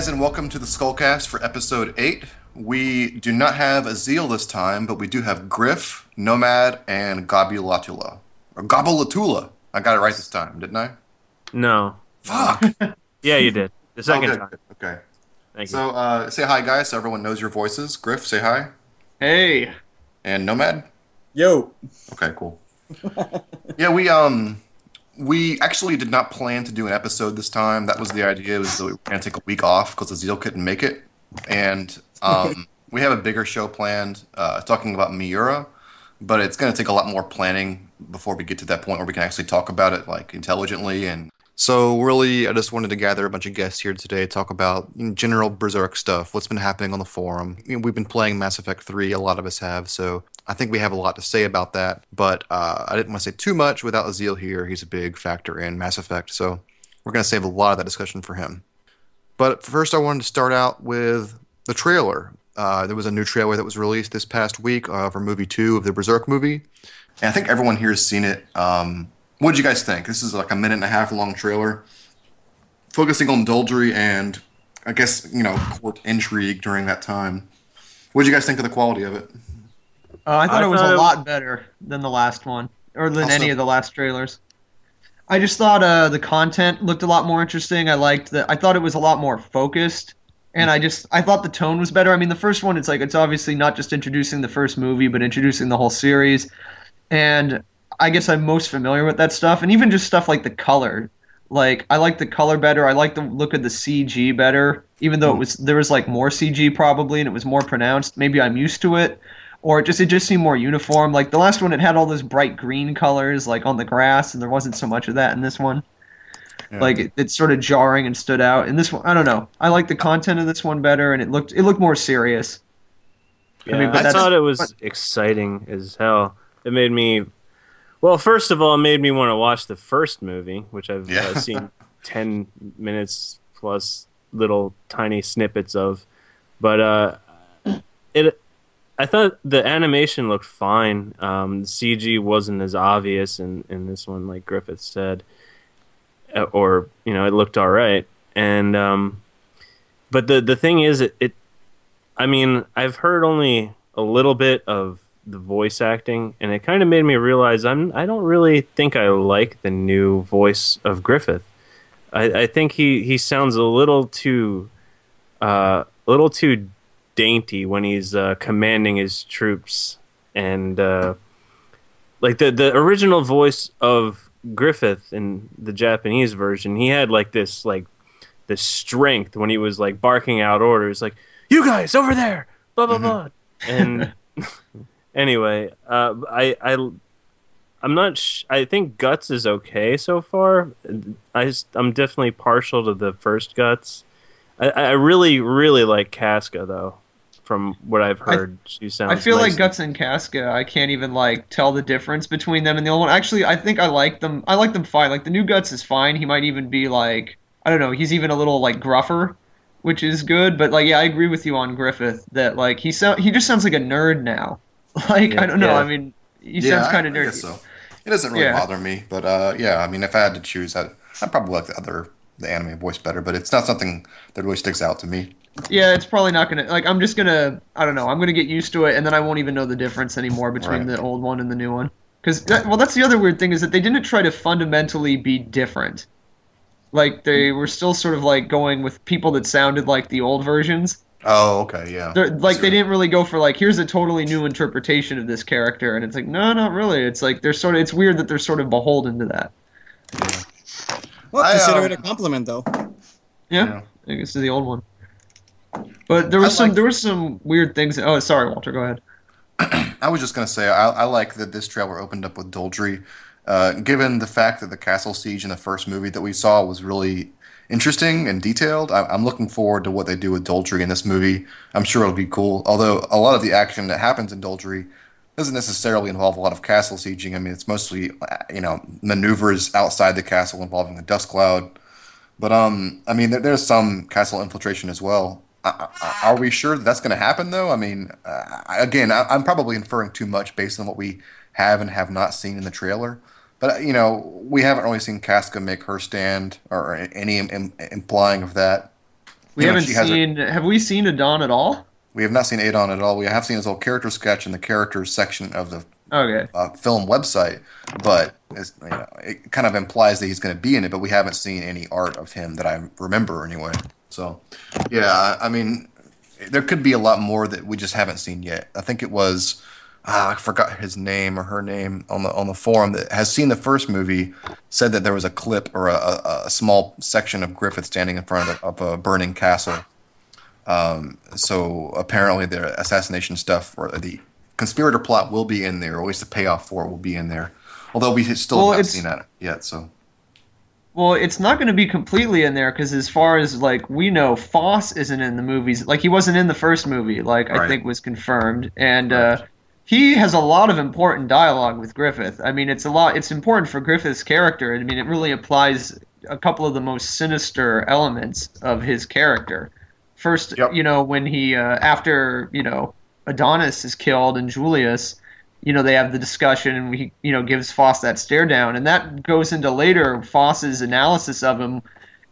guys, and welcome to the Skullcast for episode 8. We do not have Aazealh this time, but we do have Griff, Nomad, and Gobolatula. Or Gobolatula. I got it right this time, didn't I? No. Fuck! Yeah, you did. The second Oh, good, time. good, Okay. Thank you. So, uh, say hi, guys, so everyone knows your voices. Griff, say hi. Hey. And Nomad? Yo. Okay, cool. yeah, we um we actually did not plan to do an episode this time. That was the idea. Was that we were gonna take a week off because Aazealh couldn't make it, and um we have a bigger show planned, uh, talking about Miura, but it's gonna take a lot more planning before we get to that point where we can actually talk about it like intelligently and. So really, I just wanted to gather a bunch of guests here today talk about general Berserk stuff, what's been happening on the forum. You know, we've been playing Mass Effect 3, a lot of us have, so I think we have a lot to say about that. But uh, I didn't want to say too much without Aazealh here. He's a big factor in Mass Effect, so we're going to save a lot of that discussion for him. But first, I wanted to start out with the trailer. Uh, there was a new trailer that was released this past week uh, for movie two of the Berserk movie. And I think everyone here has seen it. Um, what did you guys think? This is like a minute and a half long trailer focusing on Doldrey and I guess, you know, court intrigue during that time. What did you guys think of the quality of it? Uh, I thought I it was thought a it- lot better than the last one, or than Also- any of the last trailers. I just thought uh, the content looked a lot more interesting. I liked that. I thought it was a lot more focused, and I just I thought the tone was better. I mean, the first one, it's like it's obviously not just introducing the first movie, but introducing the whole series, and I guess I'm most familiar with that stuff, and even just stuff like the color. Like I like the color better. I like the look of the CG better, even though it was there was like more CG probably, and it was more pronounced. Maybe I'm used to it, or it just it just seemed more uniform. Like the last one, it had all those bright green colors like on the grass, and there wasn't so much of that in this one. Yeah. Like it, it's sort of jarring and stood out. And this one, I don't know. I like the content of this one better, and it looked it looked more serious. Yeah, I, mean, but that's- thought it was exciting as hell. It made me. Well, first of all, it made me want to watch the first movie, which I've Yeah. uh, seen ten minutes plus little tiny snippets of. But uh, it, I thought the animation looked fine. Um, the CG wasn't as obvious in in this one, like Griffith said, Uh, or you know, it looked all right. And um, but the the thing is, it, it I mean, I've heard only a little bit of the voice acting, and it kind of made me realize I'm I don't really think I like the new voice of Griffith. I, I think he, he sounds a little too uh, a little too dainty when he's uh, commanding his troops, and uh, like the the original voice of Griffith in the Japanese version, he had like this like this strength when he was like barking out orders, like "You guys over there!" blah blah blah. And anyway, uh, I I I'm not. Sh- I think Guts is okay so far. I just, I'm definitely partial to the first Guts. I, I really really like Casca though. From what I've I- heard, she sounds. I feel nice like and- Guts and Casca. I can't even like tell the difference between them and the old one. Actually, I think I like them. I like them fine. Like the new Guts is fine. He might even be like I don't know. He's even a little like gruffer, which is good. But like yeah, I agree with you on Griffith that like he sound he just sounds like a nerd now. Like Yeah, I don't know. yeah. I mean, he sounds kind of I nerdy. guess so. It doesn't really Yeah. bother me, but uh, yeah, I mean, if I had to choose, I'd, I'd probably like the other, the anime voice better, but it's not something that really sticks out to me. Yeah, it's probably not gonna like. I'm just gonna. I don't know. I'm gonna get used to it, and then I won't even know the difference anymore between Right. the old one and the new one. Because that, well, that's the other weird thing is that they didn't try to fundamentally be different. Like they were still sort of like going with people that sounded like the old versions. Oh, okay, yeah. They're, like Sure. they didn't really go for like here's a totally new interpretation of this character, and it's like no, not really. It's like they're sort of. It's weird that they're sort of beholden to that. Well, I, consider um, it a compliment, though. Yeah, Yeah. I guess to the old one. But there was I some like- there was some weird things. Oh, sorry, Walter. Go ahead. I was just gonna say I, I like that this trailer opened up with Doldrey, uh, given the fact that the castle siege in the first movie that we saw was really interesting and detailed. I, I'm looking forward to what they do with Doldrey in this movie. I'm sure it'll be cool. Although a lot of the action that happens in Doldrey doesn't necessarily involve a lot of castle sieging. I mean, it's mostly you know maneuvers outside the castle involving a dust cloud. But um, I mean, there, there's some castle infiltration as well. I, I, are we sure that that's going to happen though? I mean, uh, again, I, I'm probably inferring too much based on what we have and have not seen in the trailer. But you know, we haven't really seen Casca make her stand or any Im- im- implying of that. We You haven't her- seen. Have we seen Adon at all? We have not seen Adon at all. We have seen his whole character sketch in the characters section of the Okay. uh, film website, but it's, you know, it kind of implies that he's going to be in it. But we haven't seen any art of him that I remember anyway. So, yeah, I I mean, there could be a lot more that we just haven't seen yet. I think it was ah, I forgot his name or her name on the on the forum that has seen the first movie said that there was a clip or a, a, a small section of Griffith standing in front of, of a burning castle. Um, so apparently the assassination stuff or the conspirator plot will be in there, or at least the payoff for it will be in there. Although we still Well, haven't seen that yet. So Well, it's not going to be completely in there because, as far as like we know, Foss isn't in the movies. Like he wasn't in the first movie. Like I think was confirmed, and uh, he has a lot of important dialogue with Griffith. I mean, it's a lot. It's important for Griffith's character. I mean, it really applies a couple of the most sinister elements of his character. First, Yep. you know, when he uh, after you know Adonis is killed and Julius, you know, they have the discussion and he, you know, gives Foss that stare down. And that goes into later Foss's analysis of him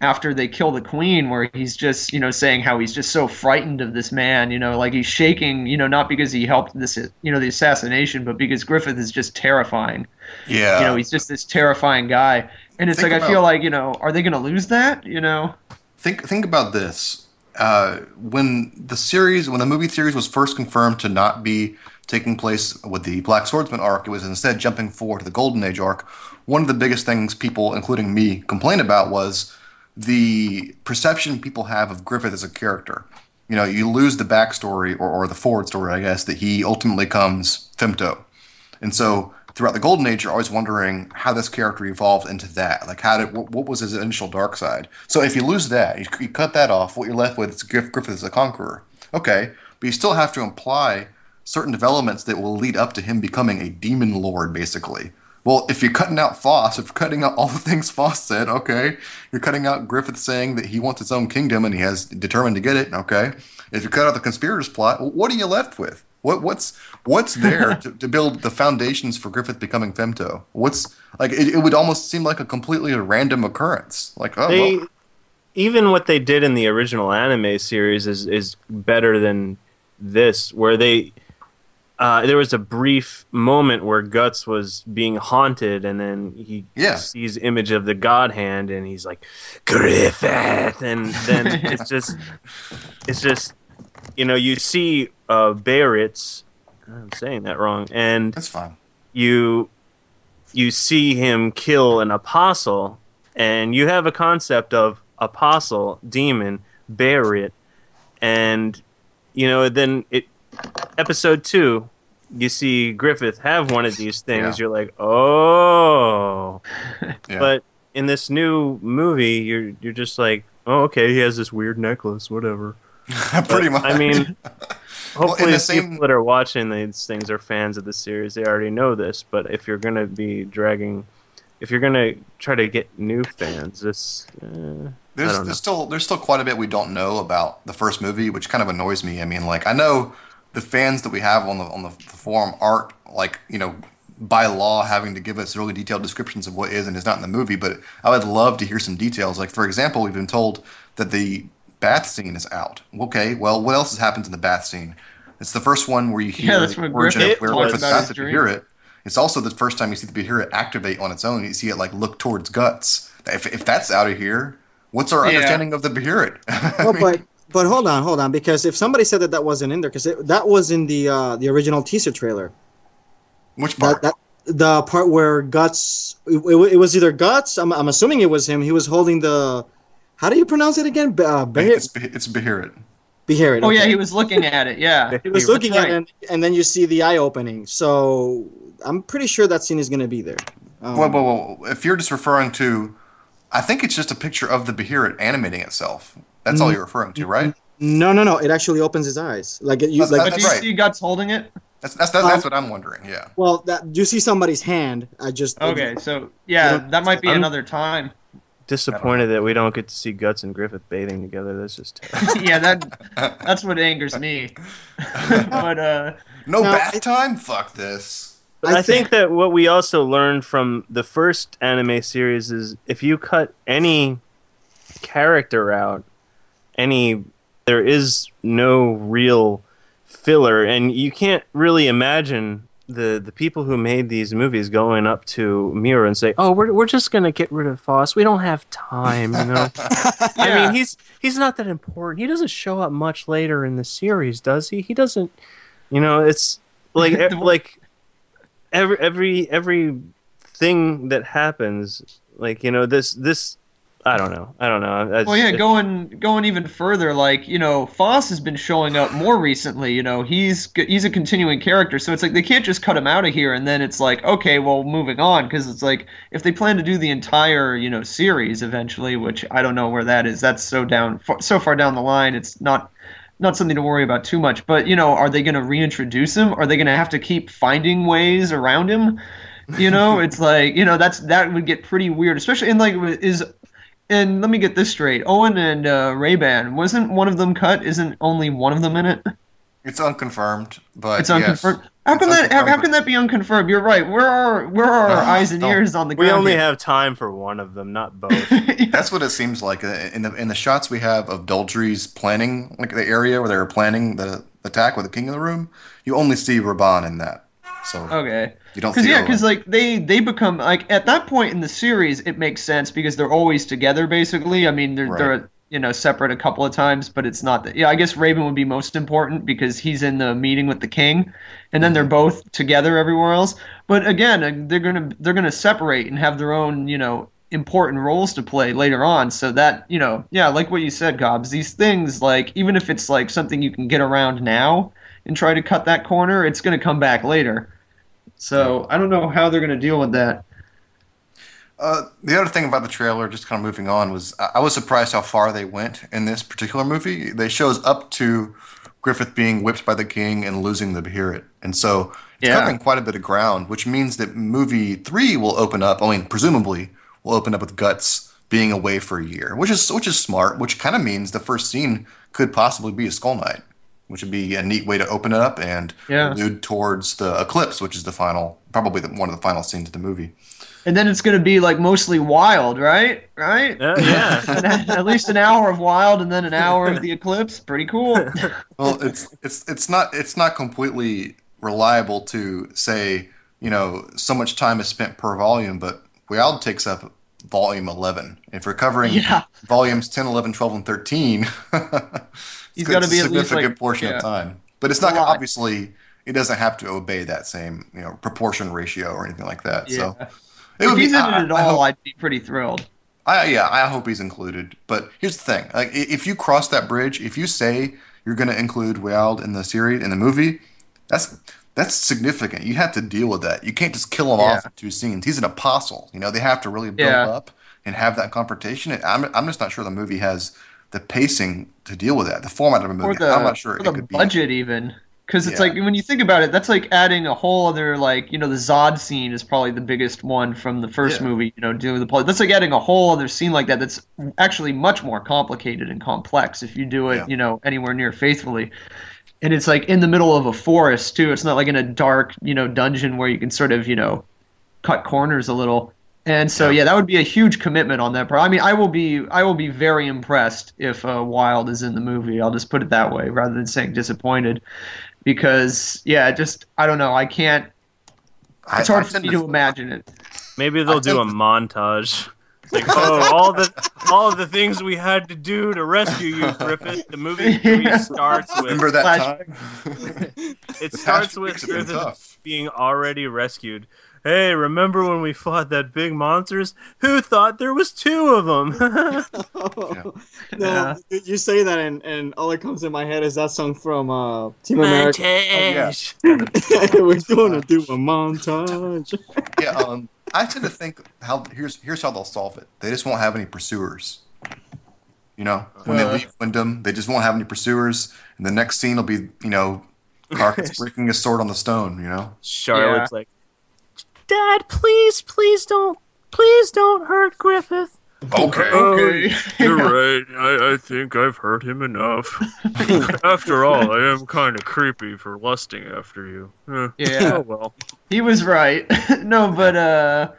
after they kill the queen, where he's just, you know, saying how he's just so frightened of this man, you know, like he's shaking, you know, not because he helped this, you know, the assassination, but because Griffith is just terrifying. yeah, you know, he's just this terrifying guy. And it's Think like, I feel like, you know, are they going to lose that? You know? think think about this. Uh, when the series, when the movie series was first confirmed to not be taking place with the Black Swordsman arc, it was instead jumping forward to the Golden Age arc. One of the biggest things people, including me, complained about was the perception people have of Griffith as a character. You know, you lose the backstory or, or the forward story, I guess, that he ultimately comes Femto. And so throughout the Golden Age, you're always wondering how this character evolved into that. Like, how did what, what was his initial dark side? So if you lose that, you, you cut that off. What you're left with is Griff, Griffith as a conqueror. Okay, but you still have to imply certain developments that will lead up to him becoming a demon lord, basically. Well, if you're cutting out Foss, if you're cutting out all the things Foss said, okay, you're cutting out Griffith saying that he wants his own kingdom and he has determined to get it, okay. If you cut out the conspirators plot, what are you left with? What what's what's there to, to build the foundations for Griffith becoming Femto? What's like it, it would almost seem like a completely random occurrence. Like oh they well, even what they did in the original anime series is is better than this where they uh, there was a brief moment where Guts was being haunted, and then he Yeah. sees image of the God Hand, and he's like Griffith, and then it's just it's just you know you see uh, Barrett's I'm saying that wrong, and that's fine. you you see him kill an apostle and you have a concept of apostle demon Barrett and you know then it episode 2 you see Griffith have one of these things Yeah. you're like oh Yeah. but in this new movie you're you're just like oh okay he has this weird necklace whatever Pretty much. I mean, hopefully, the the same- people that are watching these things are fans of the series. They already know this, but if you're gonna be dragging, if you're gonna try to get new fans, this uh, There's, there's still there's still quite a bit we don't know about the first movie, which kind of annoys me. I mean, like I know the fans that we have on the on the forum aren't like you know by law having to give us really detailed descriptions of what is and is not in the movie, but I would love to hear some details. Like for example, we've been told that the bath scene is out. Okay, well, what else has happened in the bath scene? It's the first one where you hear Yeah, that's the what origin of where talks Griffith about has to hear it. It's also the first time you see the Beherit activate on its own. You see it like look towards guts. If, if that's out of here, what's our Yeah. understanding of the Beherit? Oh, but but hold on, hold on, because if somebody said that that wasn't in there, because that was in the uh, the original teaser trailer. Which part? That, that the part where guts, it, it, it was either guts. I'm, I'm assuming it was him. He was holding the. How do you pronounce it again? Be- Uh, Behir- it's Bah- it's Bahirit. Beherit. Oh, yeah, he was looking at it. Yeah. He was looking That's at it, and, and then you see the eye opening. So I'm pretty sure that scene is going to be there. Um, Whoa, whoa, whoa! If you're just referring to, I think it's just a picture of the Beherit animating itself. That's all Mm. you're referring to, right? No, no, no. It actually opens his eyes. Like it, you That's- like. But do you right. see Guts holding it? That's that's that's, that's Um, what I'm wondering. Yeah. well, that you see somebody's hand. I just Okay, so yeah, You don't- that might be I'm- another time. Disappointed that we don't get to see Guts and Griffith bathing together. That's just terrible. yeah, that that's what angers me. but uh, No Now, bath it- time. Fuck this. But I I think that what we also learned from the first anime series is if you cut any character out any there is no real filler and you can't really imagine the the people who made these movies going up to Miura and say, "Oh, we're we're just gonna get rid of Foss. We don't have time." You know, I mean, he's he's not that important. He doesn't show up much later in the series, does he? He doesn't. You know, it's like e- like every every every thing that happens, like you know, this this. I don't know. I don't know. I Well, yeah, going going even further, like you know, Foss has been showing up more recently. You know, he's he's a continuing character, so it's like they can't just cut him out of here and then it's like, okay, well, moving on, because it's like if they plan to do the entire you know series eventually, which I don't know where that is. That's so down so far down the line. It's not not something to worry about too much. But you know, are they going to reintroduce him? Are they going to have to keep finding ways around him? You know, it's like you know that's that would get pretty weird, especially in like is and let me get this straight: Owen and uh, Raban wasn't one of them cut? Isn't only one of them in it? It's unconfirmed, but It's yes. unconfirmed. How can that? How, how can that be unconfirmed? You're right. Where are where are our Uh, eyes and ears on the ground? we only here? have time for one of them, not both. That's what it seems like uh, in the in the shots we have of Doldrey's planning, like the area where they were planning the attack with the king of the room. You only see Raban in that, so okay. you don't Because yeah, because like they they become like at that point in the series, it makes sense because they're always together basically. I mean, they're Right. they're you know separate a couple of times, but it's not that. Yeah, I guess Raban would be most important because he's in the meeting with the king, and then they're both together everywhere else. But again, uh, they're gonna they're gonna separate and have their own you know important roles to play later on. So that you know yeah, like what you said, Gobs. These things like even if it's like something you can get around now and try to cut that corner, it's gonna come back later. So I don't know how they're going to deal with that. Uh, the other thing about the trailer, just kind of moving on, was I was surprised how far they went in this particular movie. They shows up to Griffith being whipped by the king and losing the Beherit, and so it's Yeah. covering quite a bit of ground, which means that movie three will open up. I mean, presumably will open up with Guts being away for a year, which is which is smart. Which kind of means the first scene could possibly be a Skull Knight, which would be a neat way to open it up and Yeah. allude towards the eclipse, which is the final, probably the, one of the final scenes of the movie. And then it's going to be like mostly Wyald, right? Right? Uh, yeah. At least an hour of Wyald and then an hour of the eclipse. Pretty cool. well, it's it's it's not it's not completely reliable to say you know so much time is spent per volume, but Wyald takes up volume eleven. If we're covering Yeah. volumes 10, 11, 12, and thirteen, He's it's gotta be least, significant like- portion yeah. of time. But it's not obviously it doesn't have to obey that same you know proportion ratio or anything like that. So it if would he's be. in I- it at I all, hope- I'd be pretty thrilled. I yeah, I hope he's included. But here's the thing: like, if you cross that bridge, if you say you're going to include Wyald in the series in the movie, that's that's significant. You have to deal with that. You can't just kill him Yeah. off in two scenes. He's an apostle. You know, they have to really build Yeah. up and have that confrontation. And I'm I'm just not sure the movie has the pacing to deal with that. The format of a movie. the, I'm not sure or the budget even. Because it's Yeah. like when you think about it, that's like adding a whole other like you know the Zodd scene is probably the biggest one from the first Yeah. movie. You know, dealing with the plot. That's like adding a whole other scene like that. That's actually much more complicated and complex if you do it Yeah. you know anywhere near faithfully. And it's like in the middle of a forest too. It's not like in a dark you know dungeon where you can sort of you know cut corners a little. And so Yeah. yeah, that would be a huge commitment on that part. I mean, I will be I will be very impressed if uh, Wyald is in the movie. I'll just put it that way rather than saying disappointed, because yeah, just I don't know. I can't. I, It's hard I for me to imagine it. Maybe they'll I do a think- montage. Like, oh, all the all the things we had to do to rescue you, Griffith. The movie starts with Remember that time? it starts with weeks have been Griffith being already rescued. Hey, remember when we fought that big monsters? Who thought there was two of them? no, Yeah. you- you say that, and, and all that comes in my head is that song from uh, Team America. Montage. We're gonna do a montage. yeah, um, I tend to think how here's here's how they'll solve it. They just won't have any pursuers. You know, when Uh. they leave Windham, they just won't have any pursuers, and the next scene will be you know, Carcass breaking his sword on the stone. You know, Charlotte's like, Dad, please, please don't, please don't hurt Griffith. okay. Okay. You're right. I, I think I've hurt him enough. after all, I am kind of creepy for lusting after you. Eh, Yeah. Oh well. He was right. no, but uh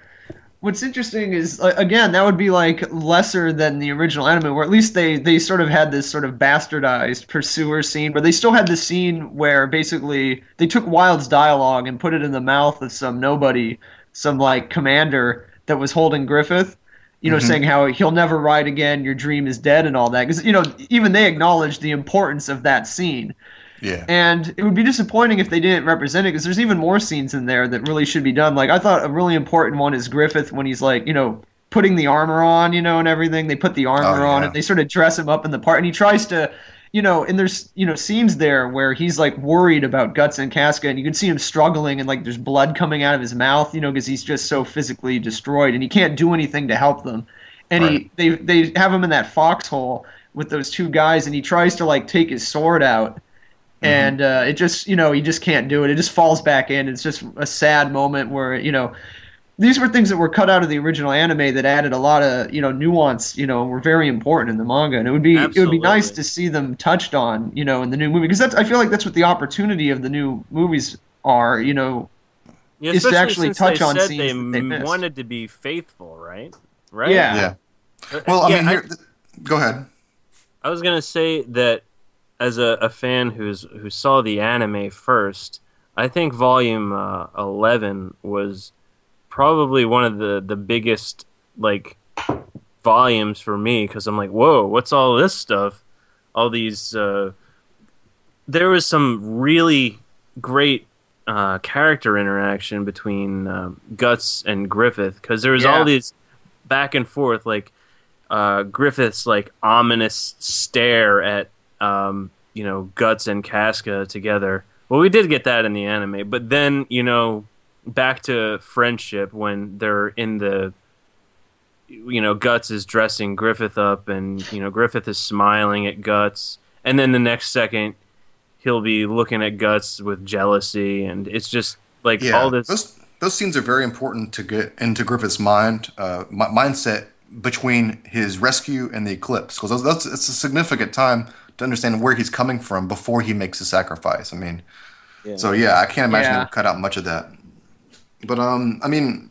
what's interesting is again that would be like lesser than the original anime where at least they they sort of had this sort of bastardized pursuer scene but they still had the scene where basically they took Wyald's dialogue and put it in the mouth of some nobody some like commander that was holding griffith you know Mhm. saying how he'll never ride again your dream is dead and all that because you know even they acknowledged the importance of that scene Yeah. and it would be disappointing if they didn't represent it because there's even more scenes in there that really should be done. Like I thought a really important one is Griffith when he's like, you know, putting the armor on, you know, and everything. They put the oh, armor Oh, on yeah. and they sort of dress him up in the part and he tries to you know, and there's you know scenes there where he's like worried about Guts and Casca, and you can see him struggling, and like there's blood coming out of his mouth, you know, because he's just so physically destroyed, and he can't do anything to help them. And Right. he they they have him in that foxhole with those two guys, and he tries to like take his sword out, and uh, it just you know you just can't do it. It just falls back in. It's just a sad moment where you know these were things that were cut out of the original anime that added a lot of you know nuance. You know, were very important in the manga, and it would be it would be nice to see them touched on. You know, in the new movie because that's I feel like that's what the opportunity of the new movies are. You know, Yeah, is to especially actually since touch they on said scenes they, that they missed. wanted to be faithful, right? Right. Yeah. Yeah. Uh, Well, I yeah, mean, here, th- go ahead. I was gonna say that as a, a fan who's who saw the anime first, I think Volume uh, Eleven was probably one of the the biggest like volumes for me because I'm like, whoa, what's all this stuff? All these. Uh, there was some really great uh, character interaction between um, Guts and Griffith because there was Yeah. all these back and forth like uh, Griffith's like ominous stare at um, you know Guts and Casca together. Well, we did get that in the anime, but then you know back to friendship when they're in the you know Guts is dressing Griffith up, and you know Griffith is smiling at Guts, and then the next second he'll be looking at Guts with jealousy, and it's just like Yeah, all this. those those scenes are very important to get into Griffith's mind, uh, mi- mindset between his rescue and the eclipse, because that's it's a significant time to understand where he's coming from before he makes a sacrifice. I mean, Yeah. so yeah, I can't imagine Yeah. they cut out much of that. But um, I mean,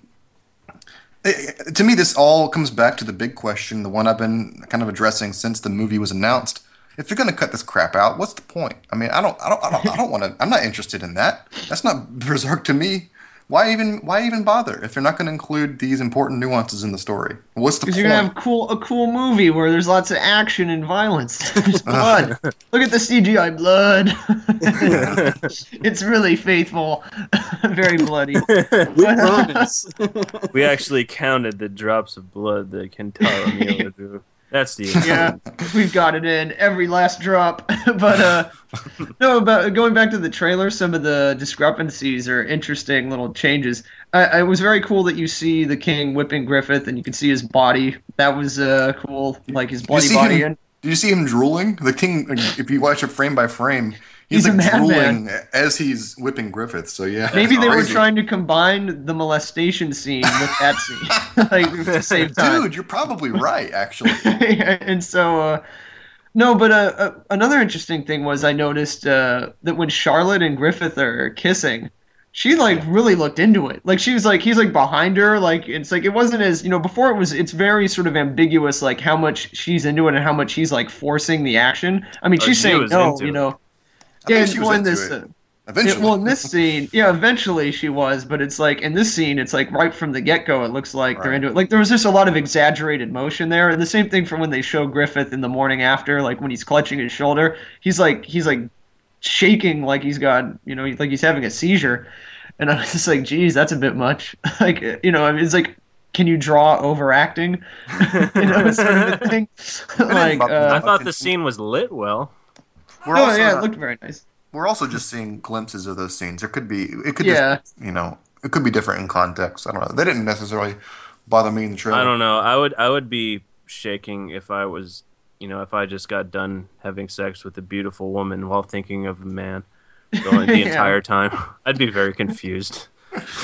it, to me, this all comes back to the big question, the one I've been kind of addressing since the movie was announced. If you're gonna cut this crap out, what's the point? I mean, I don't, I don't, I don't, I don't want to. I'm not interested in that. That's not Berserk to me. Why even, why even bother if you're not gonna include these important nuances in the story? What's the Because point? you're gonna have cool a cool movie where there's lots of action and violence. There's uh-huh. blood. Look at the CGI blood. it's really faithful. Very bloody. We promise. we actually counted the drops of blood that Kentaro Miura drew. That's the yeah, we've got it in every last drop. but uh, no, but going back to the trailer, some of the discrepancies are interesting little changes. I, it was very cool that you see the king whipping Griffith, and you can see his body. That was uh, cool, like his Did you bloody see body. him? And Did you see him drooling? The king, if you watch it frame by frame, he's, He's a like madman. drooling as he's whipping Griffith. So yeah, maybe it's they were trying to combine the molestation scene with that scene, like at the same time. Dude, you're probably right. Actually, and so uh, no but uh, uh, another interesting thing was i noticed uh, that when charlotte and griffith are kissing she like really looked into it like she was like he's like behind her like it's like it wasn't as you know before it was it's very sort of ambiguous like how much she's into it and how much he's like forcing the action i mean Oh, she's she saying no you know I think she well, was in this, it. uh, Eventually, yeah, well, in this scene, yeah, eventually she was, but it's like in this scene, it's like right from the get go, it looks like they're into it. Like there was just a lot of exaggerated motion there, and the same thing from when they show Griffith in the morning after, like when he's clutching his shoulder, he's like he's like shaking, like he's got you know, like he's having a seizure, and I was just like, geez, that's a bit much. like you know, I mean, it's like. Can you draw overacting? you know, sort of a thing. like, bump- I uh, thought the scene was lit well. We're oh also yeah, not- it looked very nice. we're also just seeing glimpses of those scenes. There could be, it could Yeah. just, you know, it could be different in context. I don't know. They didn't necessarily bother me in the trailer. I don't know. I would I would be shaking if I was you know if I just got done having sex with a beautiful woman while thinking of a man going the Yeah. entire time. I'd be very confused.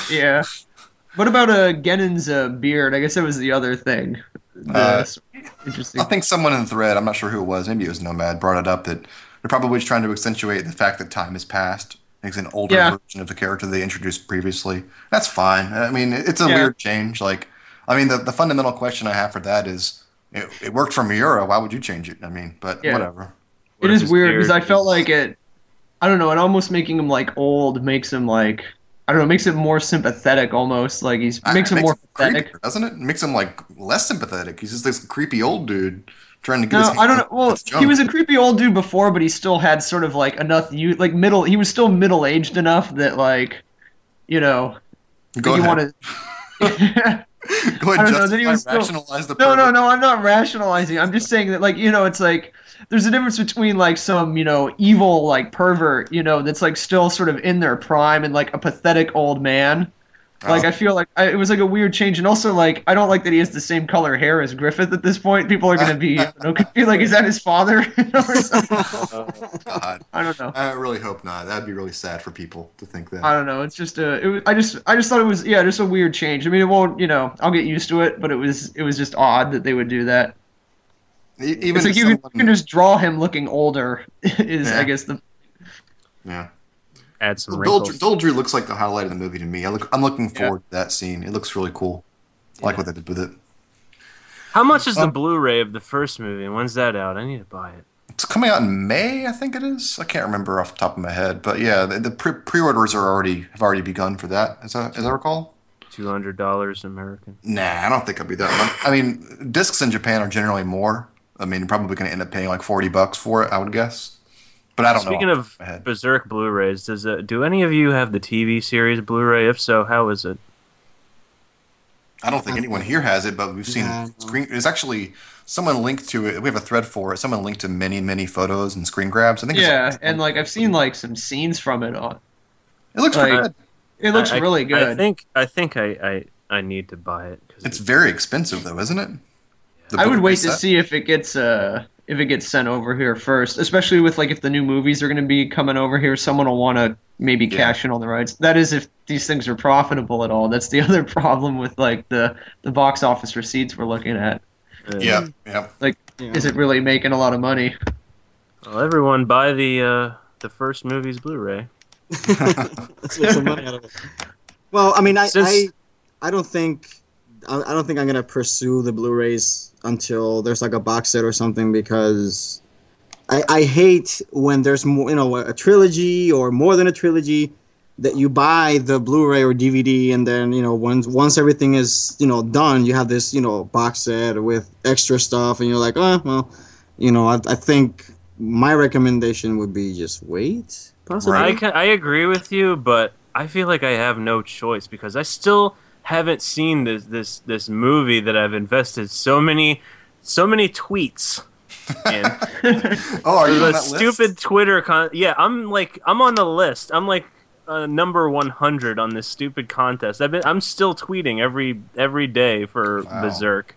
Yeah. What about uh, Gennon's uh, beard? I guess that was the other thing. Uh, interesting. I think someone in the thread, I'm not sure who it was, maybe it was Nomad, brought it up that they're probably just trying to accentuate the fact that time has passed. It's an older Yeah. version of the character they introduced previously. That's fine. I mean, it's a Yeah. weird change. Like, I mean, the, the fundamental question I have for that is, it, it worked for Miura. Why would you change it? I mean, but Yeah. whatever. What it if is his weird because I felt like it. I don't know. It almost making him like old makes him like I don't know. Makes it more sympathetic almost. Like he's I- makes it him more pathetic. creepier, doesn't it? It makes him like less sympathetic. He's just this creepy old dude trying to get. No, his I don't know. Well, he was a creepy old dude before, but he still had sort of like enough you like middle. He was still middle aged enough that like, you know, Go you ahead. want to. Go I ahead, don't know, he justify, was still- rationalize the. No, no, no. I'm not rationalizing. I'm just saying that, like, you know, it's like there's a difference between like some, you know, evil like pervert, you know, that's like still sort of in their prime and like a pathetic old man. Like Oh. I feel like I, it was like a weird change, and also like I don't like that he has the same color hair as Griffith at this point. People are gonna be, I know, confused, like, is that his father? or something? Oh, God. I don't know. I really hope not. That'd be really sad for people to think that. I don't know. It's just a. It was, I just. I just thought it was. Yeah, just a weird change. I mean, it won't. You know, I'll get used to it, but it was. It was just odd that they would do that. Even it's like if you can, you can just draw him looking older. Is Yeah. I guess the. yeah. Add some Bill, wrinkles. Bill Drew looks like the highlight of the movie to me. I look, I'm looking Yeah. forward to that scene. It looks really cool. I like what they did with it. How much is the Um, Blu-ray of the first movie? When's that out? I need to buy it. It's coming out in May, I think it is. I can't remember off the top of my head, but yeah, the, the pre- pre-orders are already have already begun for that. As I, as I recall. Two hundred dollars American. Nah, I don't think it'll be that much. I mean, discs in Japan are generally more. I mean, you're probably going to end up paying like forty bucks for it. I would guess, but I don't Speaking know. Speaking of off the top my head. Berserk Blu-rays, does uh, do any of you have the TV series Blu-ray? If so, how is it? I don't think anyone here has it, but we've seen Yeah, screen. There's actually someone linked to it. We have a thread for it. Someone linked to many, many photos and screen grabs. I think. it's- Yeah, and like I've seen like some scenes from it on. it looks like- good. It looks I- I- really I good. think I think I I, I need to buy it. 'cause It's very expensive, though, isn't it? The I would Blu-ray wait to see if it gets uh if it gets sent over here first, especially with like if the new movies are going to be coming over here, someone will want to maybe Yeah. cash in on the rights. That is if these things are profitable at all. That's the other problem with like the the box office receipts we're looking at. uh, Yeah, yeah. Yeah. Is it really making a lot of money? Well, everyone buy the uh, the first movie's Blu-ray. Let's make some money out of it. Well, I mean, I, Since- I, I don't think, I, I don't think I'm gonna pursue the Blu-rays until there's like a box set or something because I, I hate when there's more, you know, a trilogy or more than a trilogy that you buy the Blu-ray or DVD and then you know once once everything is you know done, you have this you know box set with extra stuff and you're like, oh well, you know, I, I think my recommendation would be just wait. Possibly. I can, I agree with you, but I feel like I have no choice because I still haven't seen this this this movie that I've invested so many so many tweets in. Oh, are you the on that stupid list? Twitter con. Yeah, I'm like I'm on the list. I'm like uh, number 100 on this stupid contest. I've been I'm still tweeting every every day for Wow. Berserk,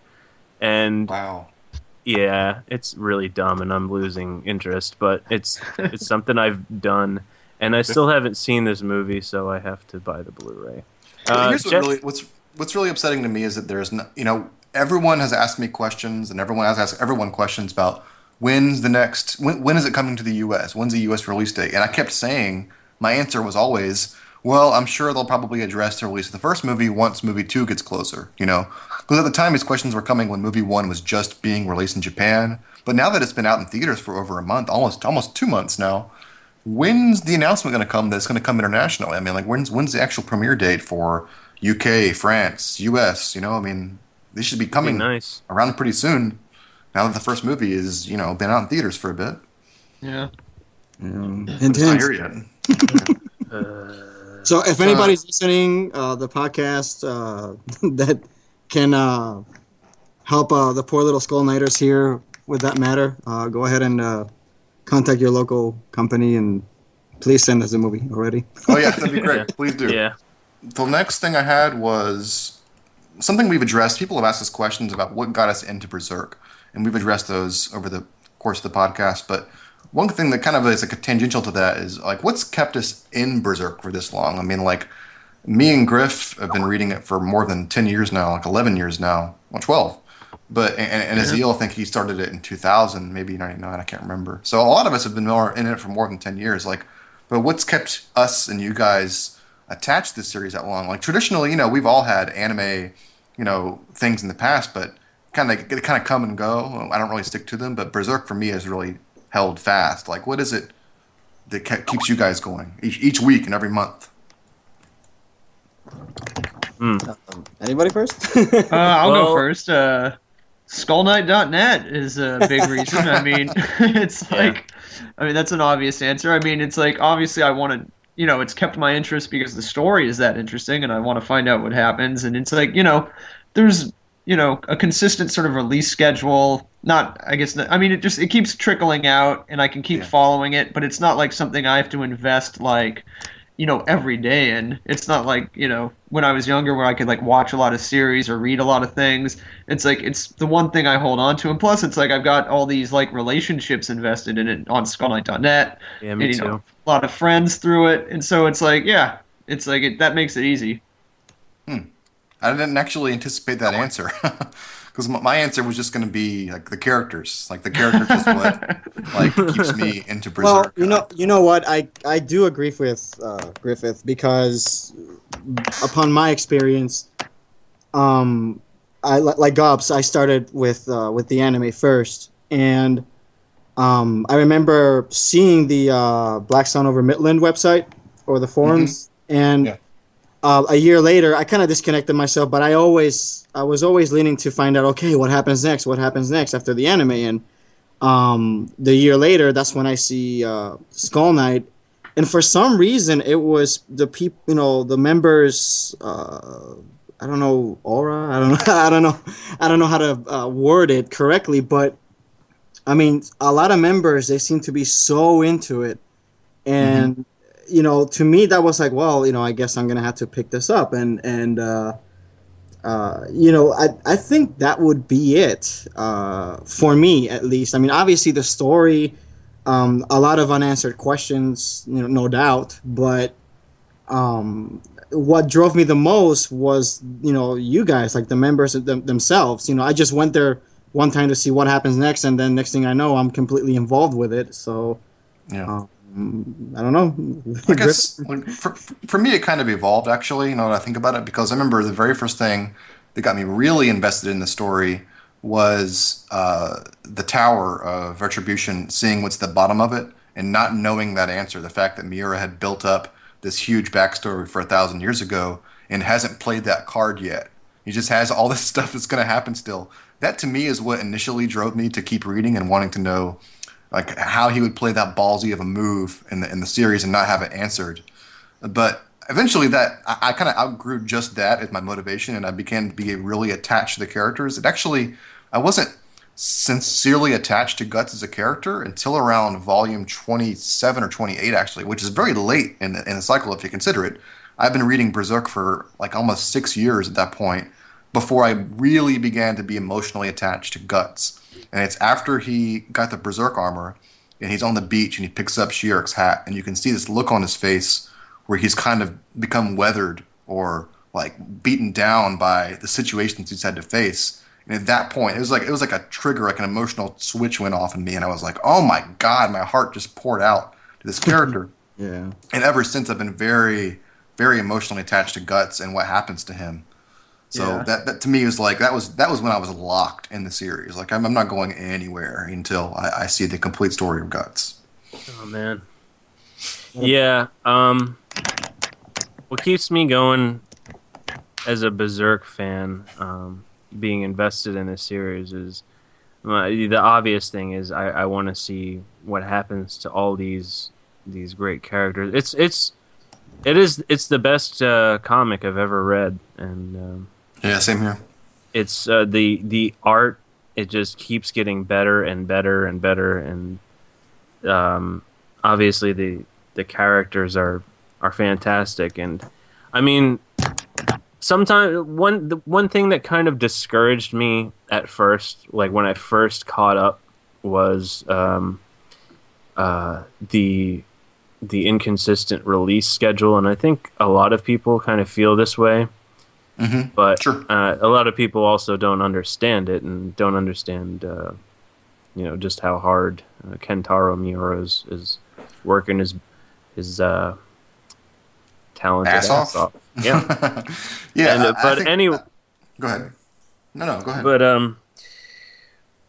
and Wow. yeah, it's really dumb, and I'm losing interest. But it's it's something I've done, and I still haven't seen this movie, so I have to buy the Blu-ray. Uh, Here's what Jeff- really what's what's really upsetting to me is that there's no, you know everyone has asked me questions and everyone has asked everyone questions about when's the next when, when is it coming to the U.S. When's the U.S. release date? And I kept saying my answer was always, well, I'm sure they'll probably address the release of the first movie once movie two gets closer. You know, because at the time these questions were coming when movie one was just being released in Japan. But now that it's been out in theaters for over a month, almost almost two months now, when's the announcement going to come that's going to come internationally? I mean, like when's when's the actual premiere date for UK, France, US? You know, I mean, they should be Be coming nice. around pretty soon. Now that the first movie is you know been out in theaters for a bit, yeah. Um, it's not here yet. Uh, So if anybody's listening, uh, the podcast uh, that can uh, help uh, the poor little skull knighters here with that matter, uh, go ahead and uh, contact your local company and please send us the movie already. Oh yeah, that'd be great. Yeah. Please do. yeah. The next thing I had was something we've addressed. People have asked us questions about what got us into Berserk, and we've addressed those over the course of the podcast. But one thing that kind of is like a tangential to that is like what's kept us in Berserk for this long? I mean, like me and Griff have been reading it for more than ten years now, like eleven years now, well, twelve. But and, and Aazealh, I think he started it in 2000, maybe 99, I can't remember. So a lot of us have been more in it for more than 10 years. Like, but what's kept us and you guys attached to this series that long? Like traditionally, you know, we've all had anime you know things in the past, but kind of they kind of come and go. I don't really stick to them, but Berserk for me has really held fast. Like, what is it that ke- keeps you guys going each, each week and every month? Um, anybody first? Uh, I'll Well- go first. Uh, SkullKnight.net is a big reason. I mean, it's Yeah. like, I mean, that's an obvious answer. I mean, it's like, obviously, I want to, you know, it's kept my interest because the story is that interesting and I want to find out what happens. And it's like, you know, there's, you know, a consistent sort of release schedule. Not, I guess, I mean, it just, it keeps trickling out and I can keep Yeah. following it, but it's not like something I have to invest, like, you know every day. And it's not like you know when i was younger where i could like watch a lot of series or read a lot of things it's like it's the one thing i hold on to. And plus it's like i've got all these like relationships invested in it on skullknight.net Yeah, me and, you too. know, a lot of friends through it. And so it's like yeah it's like it, that makes it easy. Hmm. I didn't actually anticipate that answer because my, my answer was just going to be like the characters. Like the characters is what like keeps me into well, you know, you know what? I I do agree with uh, Griffith because upon my experience, um, I like Gobs. I started with uh, with the anime first, and um, I remember seeing the uh, Black Sun over Midland website or the forums, and Yeah. Uh, a year later, I kind of disconnected myself. But I always, I was always leaning to find out, okay, what happens next? What happens next after the anime? And um, the year later, that's when I see uh, Skull Knight, and for some reason, it was the people, you know, the members. Uh, I don't know aura. I don't know. I don't know. I don't know how to uh, word it correctly, but I mean, a lot of members they seem to be so into it, and you know, to me that was like, well, you know, I guess I'm gonna have to pick this up, and and uh, uh, you know, I I think that would be it uh, for me at least. I mean, obviously the story, um, a lot of unanswered questions, you know, no doubt, but um, what drove me the most was you know you guys like the members them, themselves. You know i just went there one time to see what happens next. And then next thing i know i'm completely involved with it. So yeah. um, i don't know I guess for, for me, it kind of evolved actually. You know, when I think about it, because I remember the very first thing that got me really invested in the story was uh, the Tower of Retribution, seeing what's the bottom of it and not knowing that answer. The fact that Miura had built up this huge backstory for a thousand years ago and hasn't played that card yet. He just has all this stuff that's going to happen still. That to me is what initially drove me to keep reading and wanting to know like how he would play that ballsy of a move in the in the series and not have it answered. But eventually, that I, I kind of outgrew just that as my motivation, and I began to be really attached to the characters. It actually, I wasn't sincerely attached to Guts as a character until around volume twenty seven or twenty eight, actually, which is very late in the, in the cycle if you consider it. I've been reading Berserk for like almost six years at that point before I really began to be emotionally attached to Guts. And it's after he got the Berserk armor and he's on the beach and he picks up Schierke's hat and you can see this look on his face where he's kind of become weathered or like beaten down by the situations he's had to face. And at that point, it was like it was like a trigger, like an emotional switch went off in me, and I was like, "Oh my god!" My heart just poured out to this character. yeah and ever since, I've been very, very emotionally attached to Guts and what happens to him. So Yeah. that, that to me was like that was that was when I was locked in the series. Like I'm, I'm not going anywhere until I, I see the complete story of Guts. Oh man. Yeah. Um. What keeps me going as a Berserk fan, um, being invested in this series is uh, the obvious thing is I, I want to see what happens to all these these great characters. It's it's it is it's the best uh, comic I've ever read, and um, Yeah, same here. it's uh, the the art it just keeps getting better and better and better and um, obviously the the characters are are fantastic and I mean sometimes one the one thing that kind of discouraged me at first like when I first caught up was um, uh, the the inconsistent release schedule and I think a lot of people kind of feel this way hmm but Sure. uh, a lot of people also don't understand it and don't understand uh, you know just how hard uh, Kentaro Miura is, is working his his uh, talented Ass ass, off? off. Yeah, yeah, And, uh, I- but think- any Go ahead. No, no, go ahead. But um,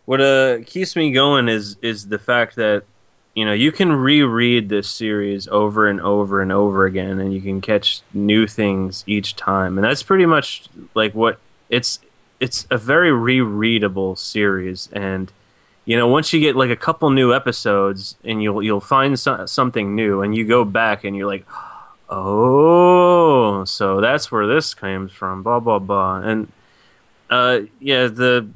what uh keeps me going is is the fact that you know you can reread this series over and over and over again, and you can catch new things each time, and that's pretty much like what it's. It's a very rereadable series, and you know once you get like a couple new episodes, and you'll you'll find so- something new, and you go back and you're like. Oh, so that's where this comes from. Blah blah blah, and uh, yeah, the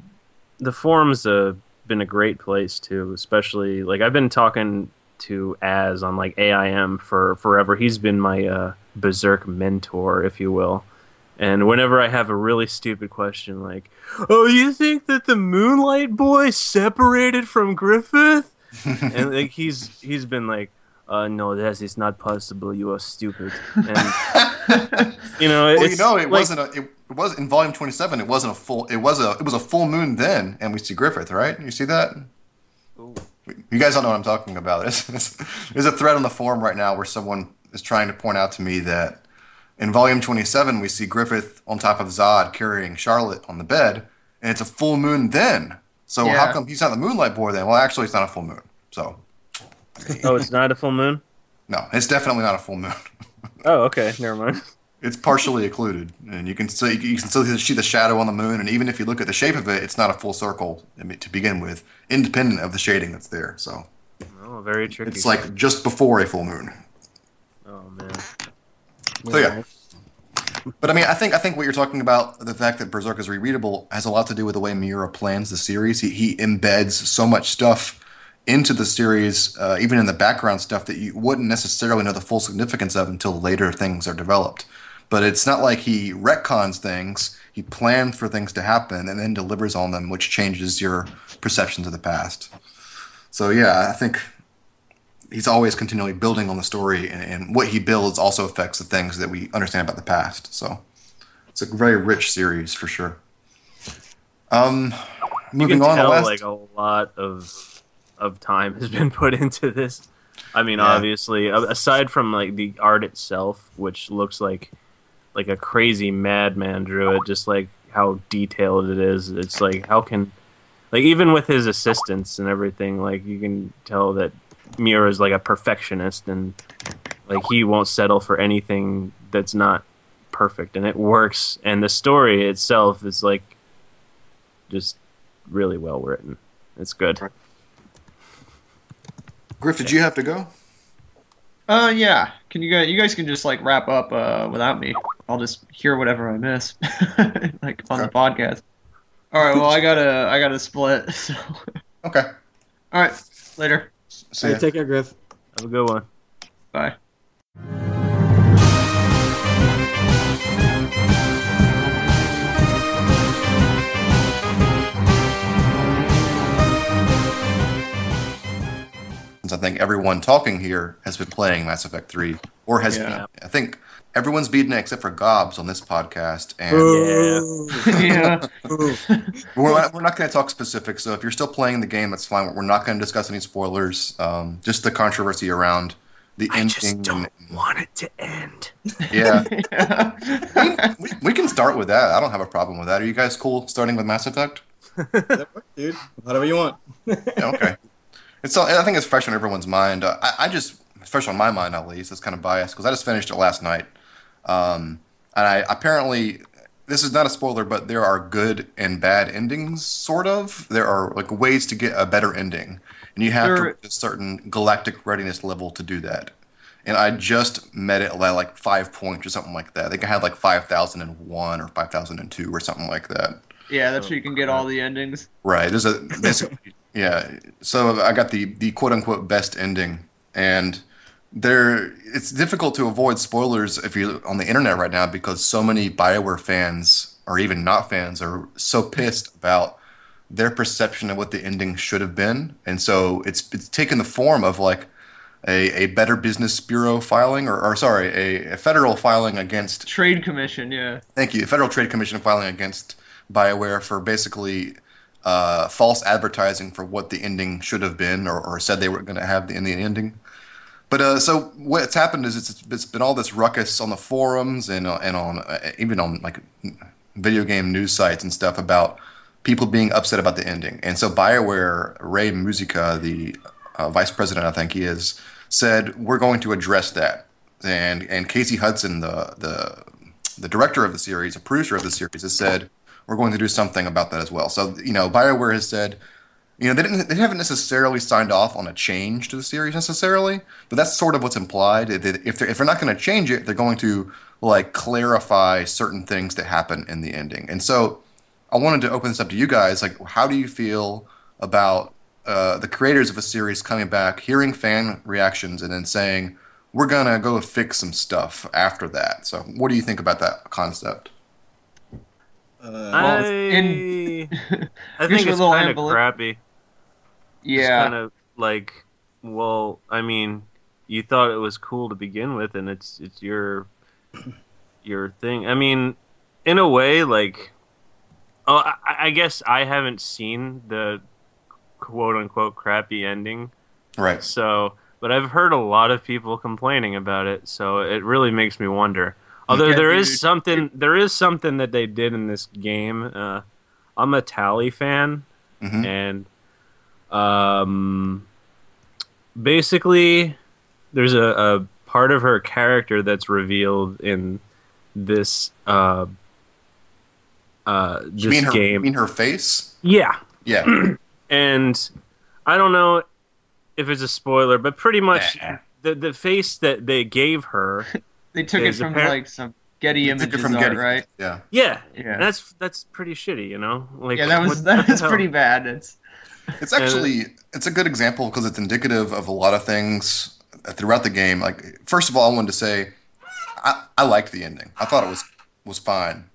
the forums have been a great place to, Especially like I've been talking to Az on like AIM for forever. He's been my uh, berserk mentor, if you will. And whenever I have a really stupid question like, "Oh, you think that the Moonlight Boy separated from Griffith?" and like he's he's been like, uh, "No, that is it's not possible. You are stupid." And you know, well, you know, it like- wasn't. A, it, it was in volume twenty-seven. It wasn't a full. It was a. It was a full moon then, and we see Griffith, right? You see that? You guys don't know what I'm talking about. There's, there's a thread on the forum right now where someone is trying to point out to me that in volume 27 we see Griffith on top of Zodd carrying Charlotte on the bed, and it's a full moon then. So Yeah. how come he's not the Moonlight Boy then? Well, actually, it's not a full moon. So oh, it's not a full moon. no, it's definitely not a full moon. Oh, okay, never mind. It's partially occluded, and you can still you can still see the shadow on the moon. And even if you look at the shape of it, it's not a full circle to begin with, independent of the shading that's there. So Oh, very tricky. it's like just before a full moon. oh man. So yeah. But I mean, I think I think what you're talking about, the fact that Berserk is rereadable, has a lot to do with the way Miura plans the series. He, he embeds so much stuff into the series, uh, even in the background stuff that you wouldn't necessarily know the full significance of until later things are developed. But it's not like he retcons things; he plans for things to happen and then delivers on them, which changes your perceptions of the past. So yeah, I think he's always continually building on the story, and, and what he builds also affects the things that we understand about the past. So it's a very rich series for sure. Um, You moving can on, tell last, like a lot of of time has been put into this. I mean, Yeah. obviously, aside from like the art itself, which looks like like a crazy madman drew it, just like how detailed it is. It's like how can like even with his assistants and everything, like you can tell that Miura is like a perfectionist and like he won't settle for anything that's not perfect and it works and the story itself is like just really well written. It's good. Griff, did you have to go? Uh, yeah. Can you guys? You guys can just like wrap up uh, without me. I'll just hear whatever I miss, like on the podcast. All right. Well, I gotta, I gotta split. So, Okay. all right. Later. See Hey, take care, Griff. Have a good one. Bye. Since I think everyone talking here has been playing Mass Effect 3, or has Yeah. been, I think everyone's beaten it except for Gobs on this podcast, and yeah. Ooh. we're not, we're not going to talk specifics. So if you're still playing the game, that's fine. We're not going to discuss any spoilers. Um, just the controversy around the ending. and- want it to end. yeah, yeah. we, we can start with that. I don't have a problem with that. Are you guys cool starting with Mass Effect? Dude. Whatever you want. Yeah, okay. It's I think it's fresh on everyone's mind. Uh, I, I just it's fresh on my mind at least. It's kind of biased because I just finished it last night, um, and I apparently this is not a spoiler, but there are good and bad endings. Sort of. There are like ways to get a better ending, and you have to reach a certain galactic readiness level to do that. And I just met it at like five points or something like that. I think I had like five thousand and one or five thousand and two or something like that. Yeah, that's where you can get all the endings. Right. There's a basically yeah. So I got the the quote unquote best ending, and there it's difficult to avoid spoilers if you're on the internet right now because so many Bioware fans or even not fans are so pissed about their perception of what the ending should have been, and so it's it's taken the form of like. A, a better business bureau filing or, or sorry a, a federal filing against Trade commission. Yeah. Thank you. Federal Trade Commission filing against BioWare for basically uh, false advertising for what the ending should have been, or, or said they were going to have in the ending. But uh, so what's happened is it's, it's been all this ruckus on the forums and uh, and on uh, even on like video game news sites and stuff about people being upset about the ending. And so BioWare, Ray Muzyka, the uh, vice president, I think he is, said we're going to address that. And and Casey Hudson, the the the director of the series, a producer of the series, has said we're going to do something about that as well. So you know, BioWare has said you know they didn't they haven't necessarily signed off on a change to the series necessarily but that's sort of what's implied. If they're, if they're not going to change it they're going to like clarify certain things that happen in the ending. And so i wanted to open this up to you guys. Like how do you feel about uh, the creators of a series coming back hearing fan reactions and then saying we're going to go fix some stuff after that. So what do you think about that concept Uh, I, in- I think your it's little kind of crappy. Yeah. kind of like, well, I mean, you thought it was cool to begin with, and it's it's your your thing. I mean, in a way, like, oh, I, I guess I haven't seen the quote unquote crappy ending, right so but I've heard a lot of people complaining about it, so it really makes me wonder. Although Yeah, there is dude. something, there is something that they did in this game. Uh, I'm a Tali fan, Mhm. and um, basically, there's a, a part of her character that's revealed in this uh, uh, this you mean her game. you mean her face yeah, yeah and I don't know if it's a spoiler, but pretty much Nah. the the face that they gave her, They took it from appar- like some Getty They it Images from art, Getty. right? yeah yeah, Yeah. that's that's pretty shitty, you know. Like yeah, that was what- that was pretty bad. It's It's actually it's a good example because it's indicative of a lot of things throughout the game. Like first of all, I wanted to say I, I liked the ending. I thought it was was fine,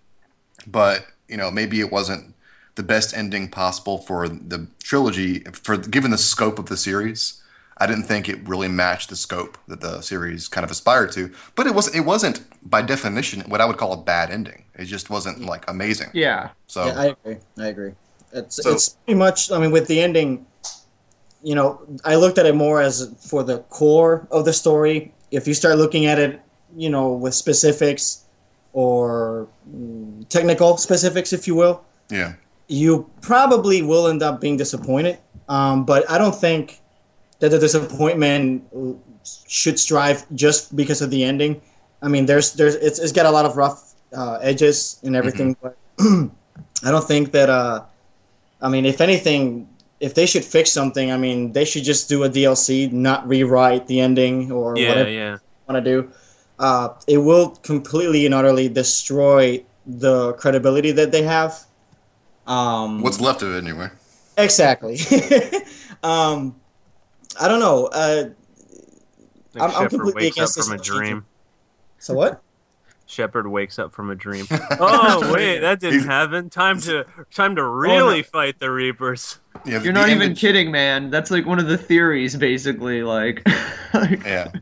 but you know maybe it wasn't the best ending possible for the trilogy for given the scope of the series. I didn't think it really matched the scope that the series kind of aspired to. But it was it wasn't by definition what I would call a bad ending. It just wasn't like amazing. yeah. So Yeah, I agree. I agree. It's So- it's pretty much. I mean, with the ending, you know, I looked at it more as for the core of the story. If you start looking at it, you know, with specifics or mm, technical specifics, if you will, yeah, you probably will end up being disappointed. Um, but I don't think that the disappointment should strive just because of the ending. I mean, there's there's it's, it's got a lot of rough uh, edges and everything, but I don't think that. Uh, I mean, if anything, if they should fix something, I mean, they should just do a DLC, not rewrite the ending or Yeah, whatever yeah. want to do. Uh, it will completely and utterly destroy the credibility that they have. Um, what's left of it anyway. exactly? um, I don't know. Uh, Like I'm- I'm completely wakes up against this from a dream. so what? Shepard wakes up from a dream. oh wait, that didn't happen. Time to time to really fight the Reapers. Yeah, You're the not even image- kidding, man. That's like one of the theories, basically. Like, like- Yeah.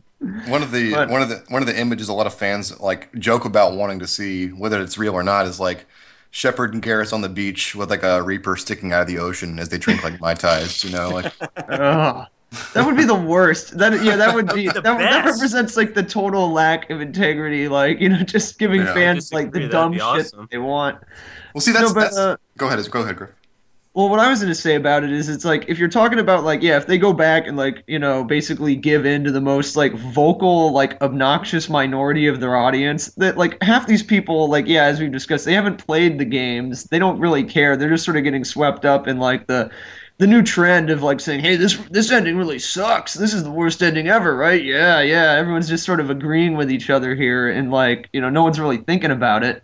One of the But- one of the one of the images a lot of fans like joke about wanting to see whether it's real or not is like Shepard and Garrus on the beach with like a reaper sticking out of the ocean as they drink like mai tais, you know, like ugh. That would be the worst. That yeah, that would be The that, that represents like the total lack of integrity. Like you know, just giving Yeah. Fans like the dumb be shit awesome. they want. well see that's, no, but that's uh, go ahead go ahead Griff. Well, what I was going to say about it is, it's like if you're talking about like, yeah, if they go back and like, you know, basically give in to the most like vocal, like obnoxious minority of their audience, that like half these people, like, yeah, as we've discussed, they haven't played the games, they don't really care, they're just sort of getting swept up in like the the new trend of like saying, hey, this this ending really sucks, this is the worst ending ever, right? Yeah, yeah, everyone's just sort of agreeing with each other here, and like, you know, no one's really thinking about it,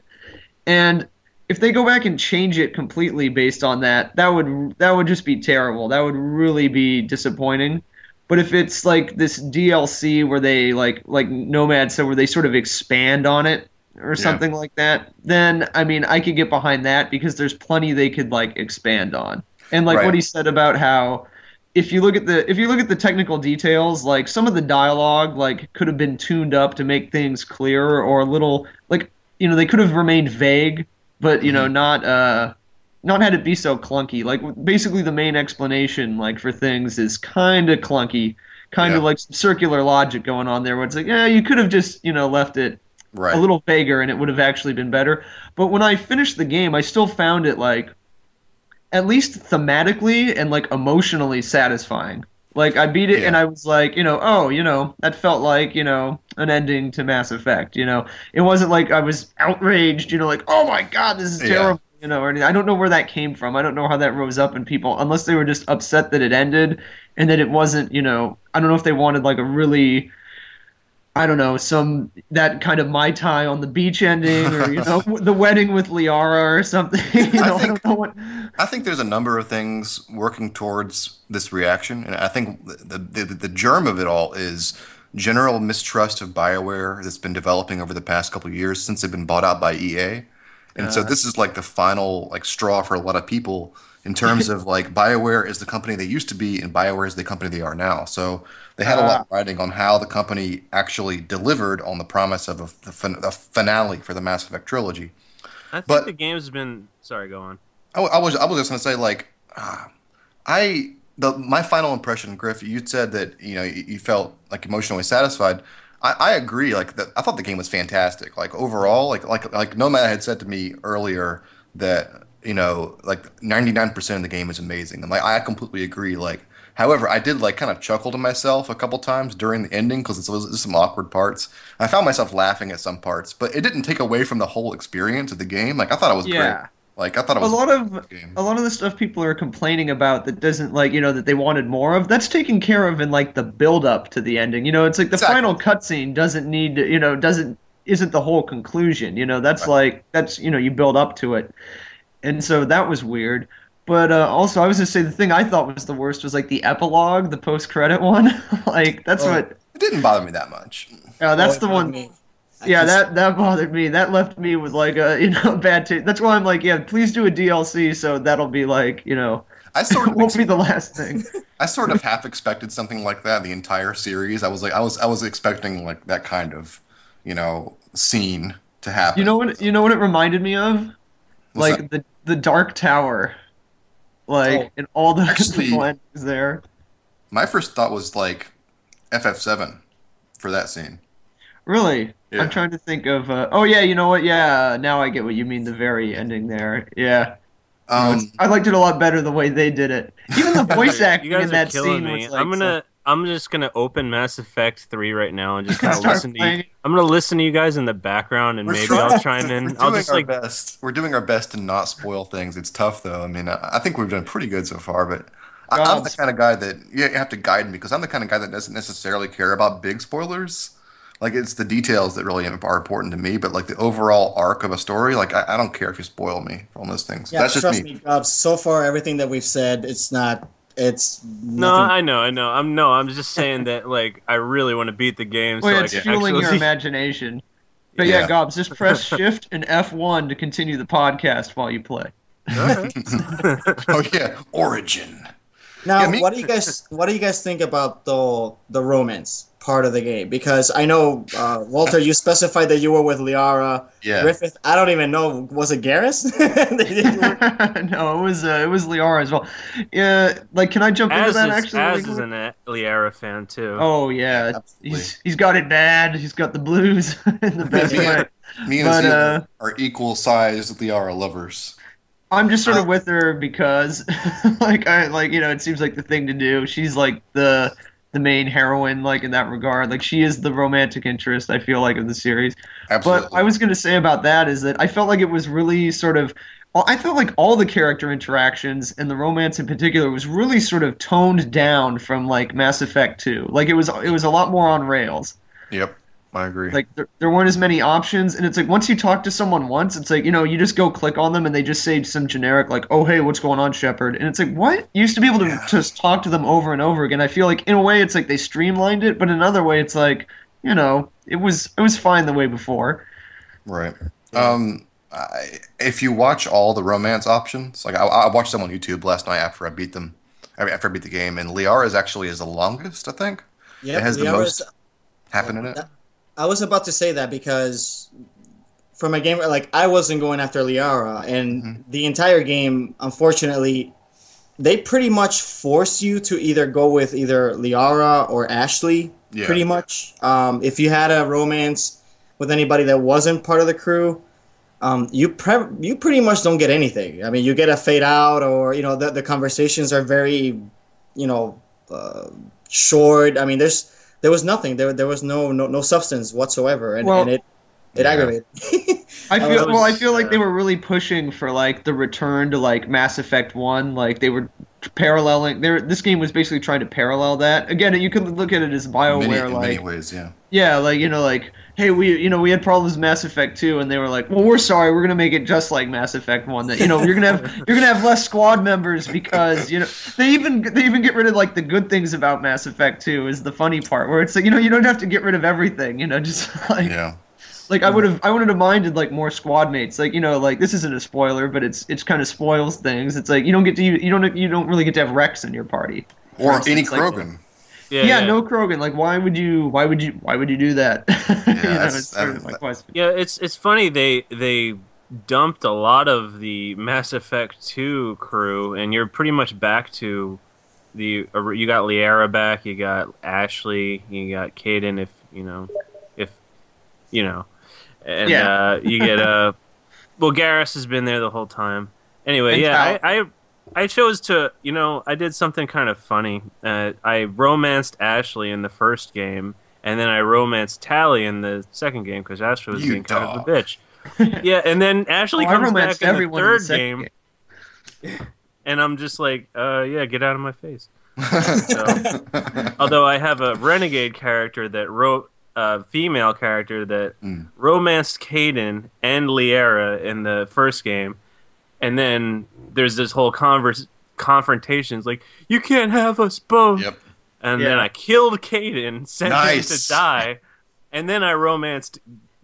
and if they go back and change it completely based on that, that would that would just be terrible. That would really be disappointing. But if it's like this DLC where they like like Nomad said where they sort of expand on it or something like that, then I mean I could get behind that because there's plenty they could like expand on. And like Right. what he said about how if you look at the if you look at the technical details, like some of the dialogue like could have been tuned up to make things clearer or a little like you know they could have remained vague but you know not uh not had it be so clunky like basically the main explanation like for things is kind of clunky kind of Yeah. like some circular logic going on there where it's like yeah you could have just you know left it Right. a little vaguer and it would have actually been better. But when I finished the game, I still found it like at least thematically and like emotionally satisfying. Like I beat it Yeah. and I was like, you know, oh, you know, that felt like, you know, an ending to Mass Effect, you know. It wasn't like I was outraged, you know, like, oh my god, this is Yeah. terrible, you know, or anything. I don't know where that came from. I don't know how that rose up in people unless they were just upset that it ended and that it wasn't, you know, I don't know if they wanted like a really I don't know, some that kind of mai tai on the beach ending, or you know, the wedding with Liara or something. You I know, I, think- don't know what. I think there's a number of things working towards this reaction, and I think the the, the, germ of it all is general mistrust of Bioware that's been developing over the past couple of years since they've been bought out by EA, and so uh. this is like the final like straw for a lot of people in terms of like Bioware is the company they used to be, and Bioware is the company they are now. So they had a lot of riding on how the company actually delivered on the promise of a, the fin- a finale for the Mass Effect trilogy. I think But- the game's been. Sorry, go on. I, I was I was just gonna say like, uh, I the my final impression, Griff. You said that you know you, you felt like emotionally satisfied. I, I agree. Like that, I thought the game was fantastic. Like overall, like like like Nomad had said to me earlier that you know like ninety nine percent of the game is amazing. And like I completely agree. Like. However, I did like kind of chuckle to myself a couple times during the ending because was some awkward parts. I found myself laughing at some parts, but it didn't take away from the whole experience of the game. Like I thought it was Yeah. great. Like I thought it was A lot of a lot of the stuff people are complaining about that doesn't like you know that they wanted more of. That's taken care of in like the build up to the ending. You know, it's like the Exactly. final cutscene doesn't need to, you know doesn't isn't the whole conclusion. You know, that's like that's you know you build up to it, and so that was weird. But uh, also, I was gonna say the thing I thought was the worst was like the epilogue, the post credit one. like that's Oh. what. It didn't bother me that much. Uh, that's Oh, the one. me. Yeah, just- that that bothered me. That left me with like a you know bad taste. That's why I'm like, yeah, please do a DLC so that'll be like you know I sort of won't be the last thing. I sort of half expected something like that the entire series. I was like I was I was expecting like that kind of, you know, scene to happen. You know what? You know what it reminded me of? What's like the the Dark Tower, like Oh. and all the Actually- little there. My first thought was like FF7 for that scene. Really, Yeah. I'm trying to think of. Uh, oh yeah, you know what? Yeah, now I get what you mean. The very ending there. Yeah, You know, Um, I liked it a lot better the way they did it. Even the voice acting You guys in are that killing scene me. was like I'm gonna. I'm just gonna open Mass Effect 3 right now and just kind of Start listen to you. I'm gonna listen to you guys in the background and We're maybe trying- I'll chime we're in. doing I'll just our like best. We're doing our best to not spoil things. It's tough though. I mean, I, I think we've done pretty good so far, but I, I'm the kind of guy that yeah, you have to guide me because I'm the kind of guy that doesn't necessarily care about big spoilers. Like it's the details that really are important to me, but like the overall arc of a story, like I, I don't care if you spoil me on those things. Yeah, That's just trust me. me, Gobs. So far, everything that we've said, it's not. It's No. I know, I know. I'm no, I'm just saying that like I really want to beat the game. Well, so I it's can fueling your imagination. But yeah, Yeah. Gobs, just press Shift and F1 to continue the podcast while you play. Alright. oh yeah, origin. Now, Yeah, me- what do you guys what do you guys think about the the romance part of the game? Because I know uh, Walter, you specified that you were with Liara. Yeah. Griffith, I don't even know. Was it Garrus? No, it was uh, it was Liara as well. Yeah, like can I jump into Az that is, actually? Az really is quick? an Liara fan too. Oh yeah, Absolutely. he's he's got it bad. He's got the blues in the best Yeah. way. Me and But, Zia uh, are equal sized Liara lovers. I'm just sort of Uh, with her because, like, I like you know, it seems like the thing to do. She's like the the main heroine, like in that regard. Like she is the romantic interest. I feel like of the series. Absolutely. But I was going to say about that is that I felt like it was really sort of. I felt like all the character interactions and the romance in particular was really sort of toned down from like Mass Effect 2. Like it was it was a lot more on rails. Yep, I agree. Like there, there weren't as many options and it's like once you talk to someone once, it's like, you know, you just go click on them and they just say some generic like, "Oh, hey, what's going on, Shepard?" And it's like, "What?" You used to be able to Yeah. just talk to them over and over again. I feel like in a way it's like they streamlined it, but in another way it's like, you know, it was it was fine the way before. Right. Um, I, if you watch all the romance options, like I, I watched them on YouTube last night after I beat them, after I beat the game, and Liara is actually is the longest, I think, Yep, It has the most happen in it. That- I was about to say that because from a game like I wasn't going after Liara, and Mhm. the entire game, unfortunately, they pretty much force you to either go with either Liara or Ashley. Yeah. Pretty much, um, if you had a romance with anybody that wasn't part of the crew, um, you pre- you pretty much don't get anything. I mean, you get a fade out, or you know, the the conversations are very, you know, uh, short. I mean, there's there was nothing. There there was no no, no substance whatsoever, and, Well- and it it Yeah. aggravated. I feel that well. I feel like they uh, were really pushing for like the return to like Mass Effect One. Like they were paralleling. There, this game was basically trying to parallel that. Again, you can look at it as Bioware, many, in many like ways, yeah. yeah, like you know, like hey, we you know we had problems with Mass Effect Two, and they were like, well, we're sorry, we're gonna make it just like Mass Effect One. That you know you're gonna have you're gonna have less squad members because you know they even they even get rid of like the good things about Mass Effect Two is the funny part where it's like you know you don't have to get rid of everything. You know, just like Yeah. like I would have, I wouldn't have minded like more squad mates. Like you know, like this isn't a spoiler, but it's it's kind of spoils things. It's like you don't get to you don't you don't really get to have Rex in your party. Or For any instance, like- Krogan. Yeah, Yeah, yeah, no Krogan. Like why would you? Why would you? Why would you do that? you know, it's sort of that- Yeah, it's it's funny they they dumped a lot of the Mass Effect 2 crew and you're pretty much back to the you got Liara back, you got Ashley, you got Kaidan if, you know, if you know. And Yeah. uh you get uh well Garrus has been there the whole time. Anyway, And yeah, Tal. I, I I chose to, you know, I did something kind of funny. Uh, I romanced Ashley in the first game, and then I romanced Tali in the second game because Ashley was You being kind of a bitch. yeah, and then Ashley Oh, comes back in the everyone in the third second game, and I'm just like, uh, yeah, get out of my face. Although I have a renegade character that wrote a female character that Mm. romanced Kaidan and Liara in the first game, and then there's this whole converse confrontations like you can't have us both. Yep. And then I killed Kaidan, sent him to die, and then I romanced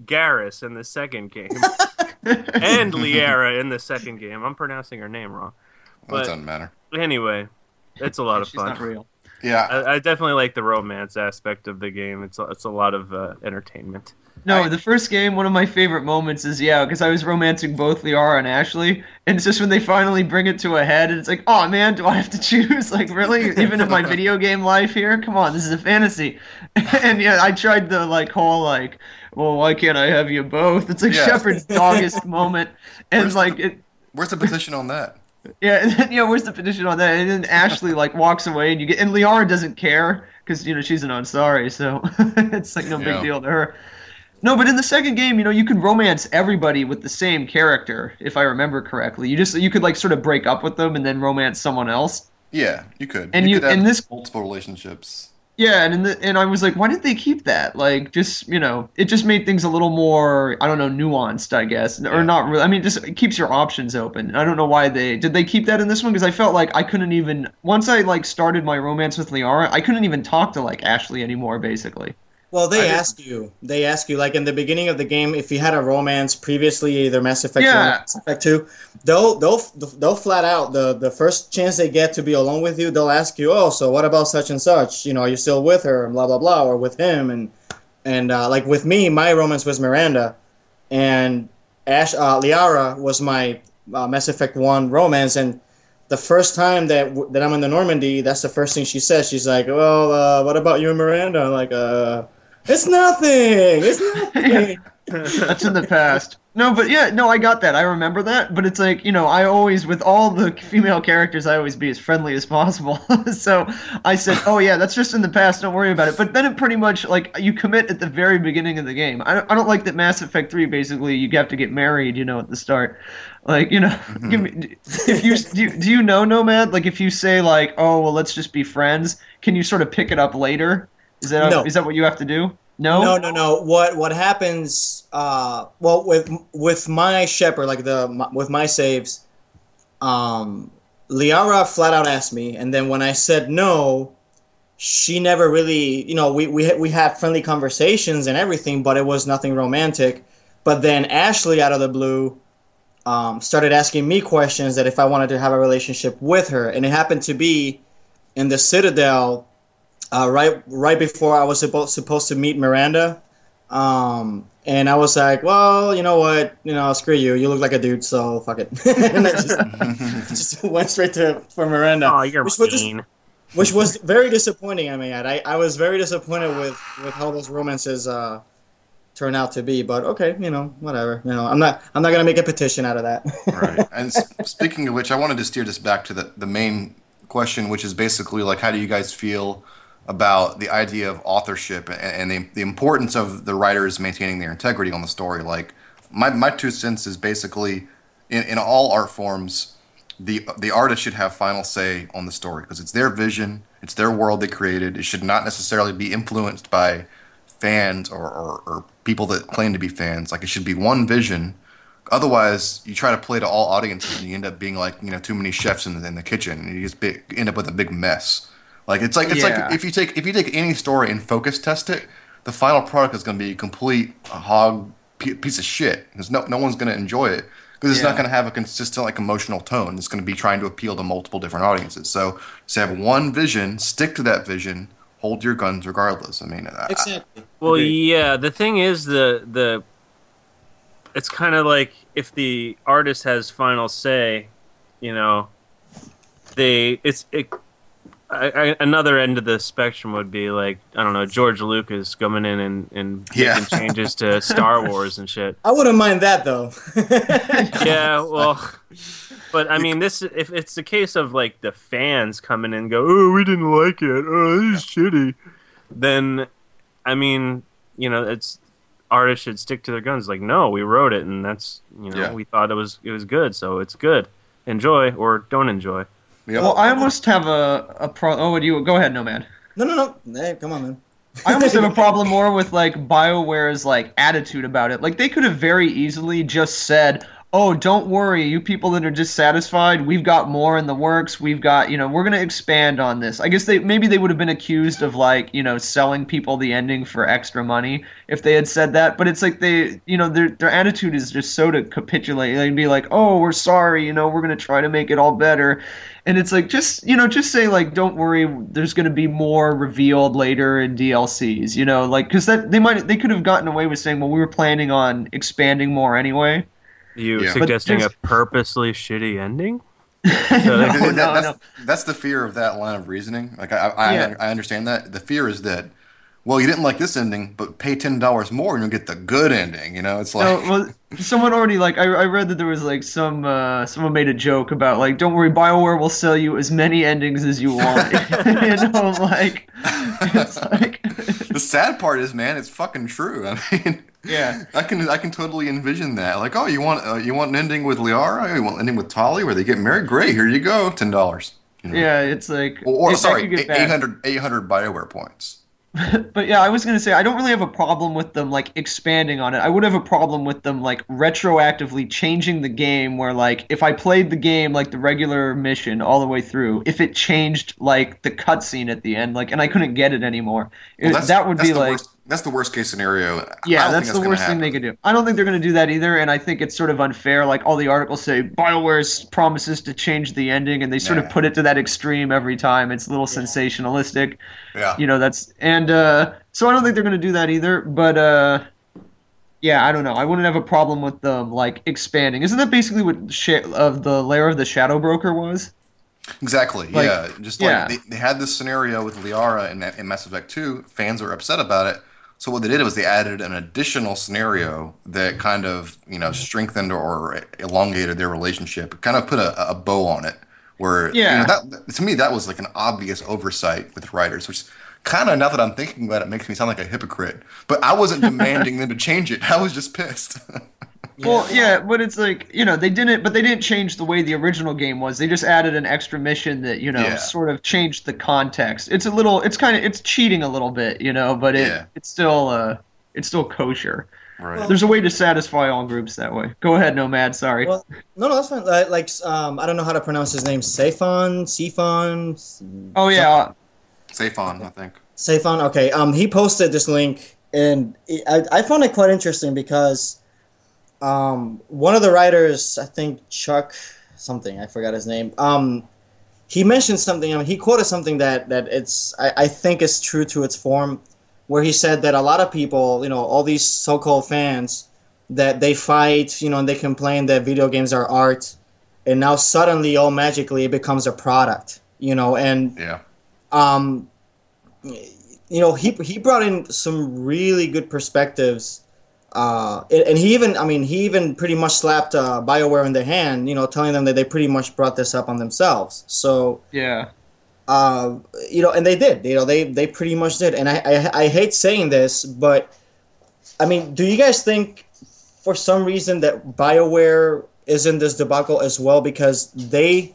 Garrus in the second game and Liara in the second game. I'm pronouncing her name wrong. Well, But it doesn't matter. anyway, it's a lot of She's not fun. real. Yeah. I, I definitely like the romance aspect of the game. It's a, it's a lot of uh, entertainment. No, I- the first game, one of my favorite moments is yeah, because I was romancing both Liara and Ashley, and it's just when they finally bring it to a head, and it's like, oh man, do I have to choose? Like, really? Even in my video game life here? Come on, this is a fantasy. and yeah, I tried the like whole like, well, why can't I have you both? It's like Yeah. Shepard's doggest moment, and Where's like the- it. Where's the position on that? Yeah, and then, you know, where's the position on that? And then Ashley like walks away, and you get, and Liara doesn't care because you know she's an Asari, so it's like no big Yeah. deal to her. No, but in the second game, you know, you can romance everybody with the same character, if I remember correctly. You just you could like sort of break up with them and then romance someone else. Yeah, you could. And you- could have and this- multiple relationships. Yeah, and in the, and I was like, why did they keep that? Like, just you know, it just made things a little more, I don't know, nuanced, I guess, or not really. I mean, just it keeps your options open. I don't know why they did they keep that in this one because I felt like I couldn't even once I like started my romance with Liara, I couldn't even talk to like Ashley anymore, basically. Well, I they didn't- ask you. They ask you, like in the beginning of the game, if you had a romance previously, either Mass Effect Yeah. one or Mass Effect two, they'll they'll they'll flat out the the first chance they get to be alone with you, they'll ask you, oh, so what about such and such? You know, are you still with her? And blah blah blah, or with him? And and uh, like with me, my romance was Miranda, and Ash uh, Liara was my uh, Mass Effect one romance, and the first time that w- that I'm in the Normandy, that's the first thing she says. She's like, "Well, uh, what about you and Miranda?" I'm like, "Uh, it's nothing. It's nothing." That's in the past. No, but yeah, no, I got that. I remember that. But it's like, you know, I always, with all the female characters, I always be as friendly as possible. so I said, oh, yeah, that's just in the past. Don't worry about it. But then it pretty much, like, you commit at the very beginning of the game. I, I don't like that Mass Effect 3, basically, you have to get married, you know, at the start. Like, you know, give me, mm-hmm. if you, do, you, do you know Nomad? Like, if you say, like, oh, well, let's just be friends, can you sort of pick it up later? Is that, No. is that what you have to do? No? No, no, no. What what happens? Uh, well, with with my Shepard, like the my, with my saves, um, Liara flat out asked me, and then when I said no, she never really, you know, we we we had friendly conversations and everything, but it was nothing romantic. But then Ashley, out of the blue, um, started asking me questions that if I wanted to have a relationship with her, and it happened to be in the Citadel uh, right right before I was supposed supposed to meet Miranda, um, and I was like, well, you know what, you know, screw you. You look like a dude, so fuck it. and I just, just went straight to for Miranda, Oh, you're which was just- mean. which was very disappointing. I mean, I I was very disappointed with with how those romances uh, turn out to be. But okay, you know, whatever. You know, I'm not I'm not gonna make a petition out of that. right. And s- speaking of which, I wanted to steer this back to the, the main question, which is basically like, how do you guys feel about the idea of authorship and, and the, the importance of the writers maintaining their integrity on the story? Like, my, my two cents is basically, in, in all art forms, the the artist should have final say on the story because it's their vision, it's their world they created. It should not necessarily be influenced by fans or, or, or people that claim to be fans. Like it should be one vision. Otherwise, you try to play to all audiences and you end up being like you know too many chefs in the, in the kitchen and you just be, end up with a big mess. Like it's like it's Yeah. like if you take if you take any story and focus test it, the final product is going to be a complete hog piece of shit because no no one's going to enjoy it because it's Yeah. not going to have a consistent like emotional tone. It's going to be trying to appeal to multiple different audiences. So just have one vision, stick to that vision, hold your guns regardless. I mean, I- exactly. Well, Agreed. yeah. The thing is, the the it's kind of like if the artist has final say, you know, they it's it. I, I, another end of the spectrum would be like I don't know George Lucas coming in and, and Yeah. making changes to Star Wars and shit. I wouldn't mind that though. Yeah, well, but I mean, this if it's the case of like the fans coming in and go, "Oh, we didn't like it. Oh, this is shitty," then I mean, you know, it's artists should stick to their guns. Like, no, we wrote it, and that's you know, Yeah. we thought it was it was good, so it's good. Enjoy or don't enjoy. Yeah. Well, I almost have a a pro. Oh, would you go ahead, Nomad? no, no, no. Hey, come on, man. I almost have a problem more with like BioWare's like attitude about it. Like they could have very easily just said, "Oh, don't worry, you people that are dissatisfied, we've got more in the works. We've got, you know, we're going to expand on this." I guess they maybe they would have been accused of like, you know, selling people the ending for extra money if they had said that, but it's like they, you know, their their attitude is just so to capitulate. They'd be like, "Oh, we're sorry, you know, we're going to try to make it all better." And it's like just you know just say like don't worry there's going to be more revealed later in DLCs you know like because that they might they could have gotten away with saying well we were planning on expanding more anyway You Yeah. But suggesting a purposely shitty ending? no, That- no, that's, no. that's the fear of that line of reasoning. Like I, I, Yeah. I understand that. The fear is that, well, you didn't like this ending, but pay ten dollars more and you'll get the good ending. You know, it's like No, well, someone already like I, I read that there was like some uh, someone made a joke about like don't worry Bioware will sell you as many endings as you want you know like it's like the sad part is, man, it's fucking true. I mean, Yeah. I can I can totally envision that. Like, oh, you want uh, you want an ending with Liara? You want an ending with Tali where they get married? Great, here you go, ten dollars. You know? yeah it's like Or, or sorry, could get 800, 800 Bioware points. But yeah, I was gonna say I don't really have a problem with them like expanding on it. I would have a problem with them like retroactively changing the game where like if I played the game like the regular mission all the way through, if it changed like the cutscene at the end, like and I couldn't get it anymore, Well, that's- that would be like worst, that's the worst case scenario. Yeah, don't that's the gonna worst thing they could do. I don't think they're going to do that either, and I think it's sort of unfair. Like all the articles say, BioWare promises to change the ending, and they sort Yeah. of put it to that extreme every time. It's a little sensationalistic Yeah. you know that's and uh so i don't think they're going to do that either but uh yeah i don't know i wouldn't have a problem with them like expanding isn't that basically what sh- of the lair of the shadow broker was Exactly. Like, yeah. Just like yeah. They, they had this scenario with Liara in, in Mass Effect 2. Fans were upset about it. So what they did was they added an additional scenario that kind of you know mm-hmm. strengthened or elongated their relationship. Kind of put a, a bow on it. Where you Yeah. know, that to me that was like an obvious oversight with writers, which kind of now that I'm thinking about it makes me sound like a hypocrite. But I wasn't demanding them to change it. I was just pissed. well yeah but it's like you know they didn't but they didn't change the way the original game was they just added an extra mission that you know Yeah. sort of changed the context it's a little it's kind of it's cheating a little bit you know but it Yeah. it's still uh it's still kosher right. there's a way to satisfy all groups that way go ahead nomad sorry Well, no, no, that's fine. Like, like um, I don't know how to pronounce his name. Safon, Sifon, oh yeah Safe-on, I think. Safon. Okay. Um, he posted this link, and it, I, I found it quite interesting because, um, one of the writers, I think Chuck something, I forgot his name. Um, he mentioned something. I mean, he quoted something that that it's I, I think is true to its form, where he said that a lot of people, you know, all these so-called fans, that they fight, you know, and they complain that video games are art, and now suddenly, all magically, it becomes a product, you know, and Yeah. Um, you know, he he brought in some really good perspectives uh, and, he even, I mean, he even pretty much slapped uh, Bioware in the hand, you know, telling them that they pretty much brought this up on themselves. So, Yeah. uh, you know, and they did. You know, they they pretty much did. And I, I I hate saying this, but I mean, do you guys think for some reason that Bioware is in this debacle as well because they,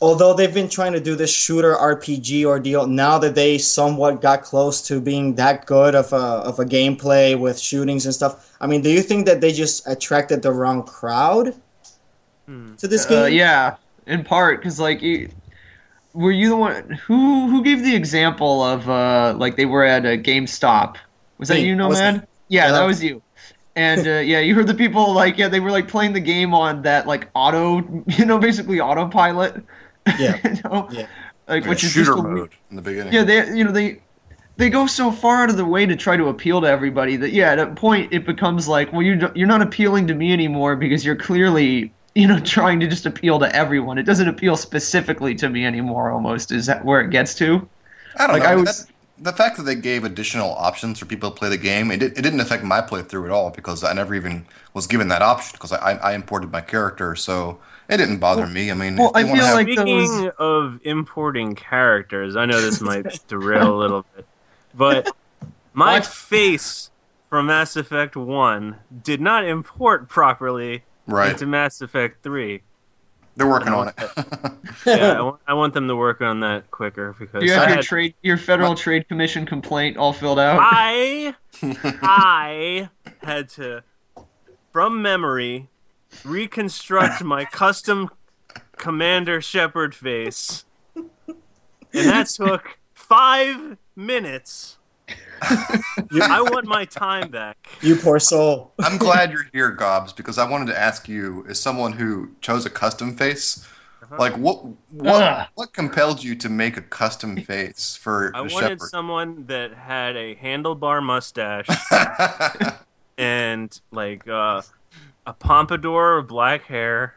although they've been trying to do this shooter RPG ordeal, now that they somewhat got close to being that good of a of a gameplay with shootings and stuff. I mean, do you think that they just attracted the wrong crowd Hmm. to this Uh, game? yeah, in part because like, you, were you the one who who gave the example of uh like they were at a GameStop? Was that Me. you, That was Nomad? Yeah, Yeah, that that- was you. And uh, yeah, you heard the people like yeah they were like playing the game on that like auto you know basically autopilot. Yeah. you know? Yeah. Like Yeah, which is shooter just a we- mode in the beginning. yeah, they you know they they go so far out of the way to try to appeal to everybody that yeah, at a point it becomes like, well, you you're not appealing to me anymore because you're clearly you know trying to just appeal to everyone. It doesn't appeal specifically to me anymore. Almost is that where it gets to? I don't Like know. I was. that- the fact that they gave additional options for people to play the game, it, did, it didn't affect my playthrough at all because I never even was given that option because I, I, I imported my character, so it didn't bother me. I mean, well, if they I wanna feel have- like Speaking those- of importing characters, I know this might derail a little bit, but my What? face from Mass Effect 1 did not import properly right, into Mass Effect 3. they're working on it. Yeah, I want, I want them to work on that quicker because Do you I have your had- trade your Federal Trade Commission complaint all filled out? I I had to, from memory, reconstruct my custom Commander Shepard face, and that took five minutes. I want my time back. You poor soul. I'm glad you're here, Gobs, because I wanted to ask you, as someone who chose a custom face, Uh-huh. like what what Ugh. what compelled you to make a custom face for I the wanted Shepard? someone that had a handlebar mustache and like uh, a pompadour of black hair.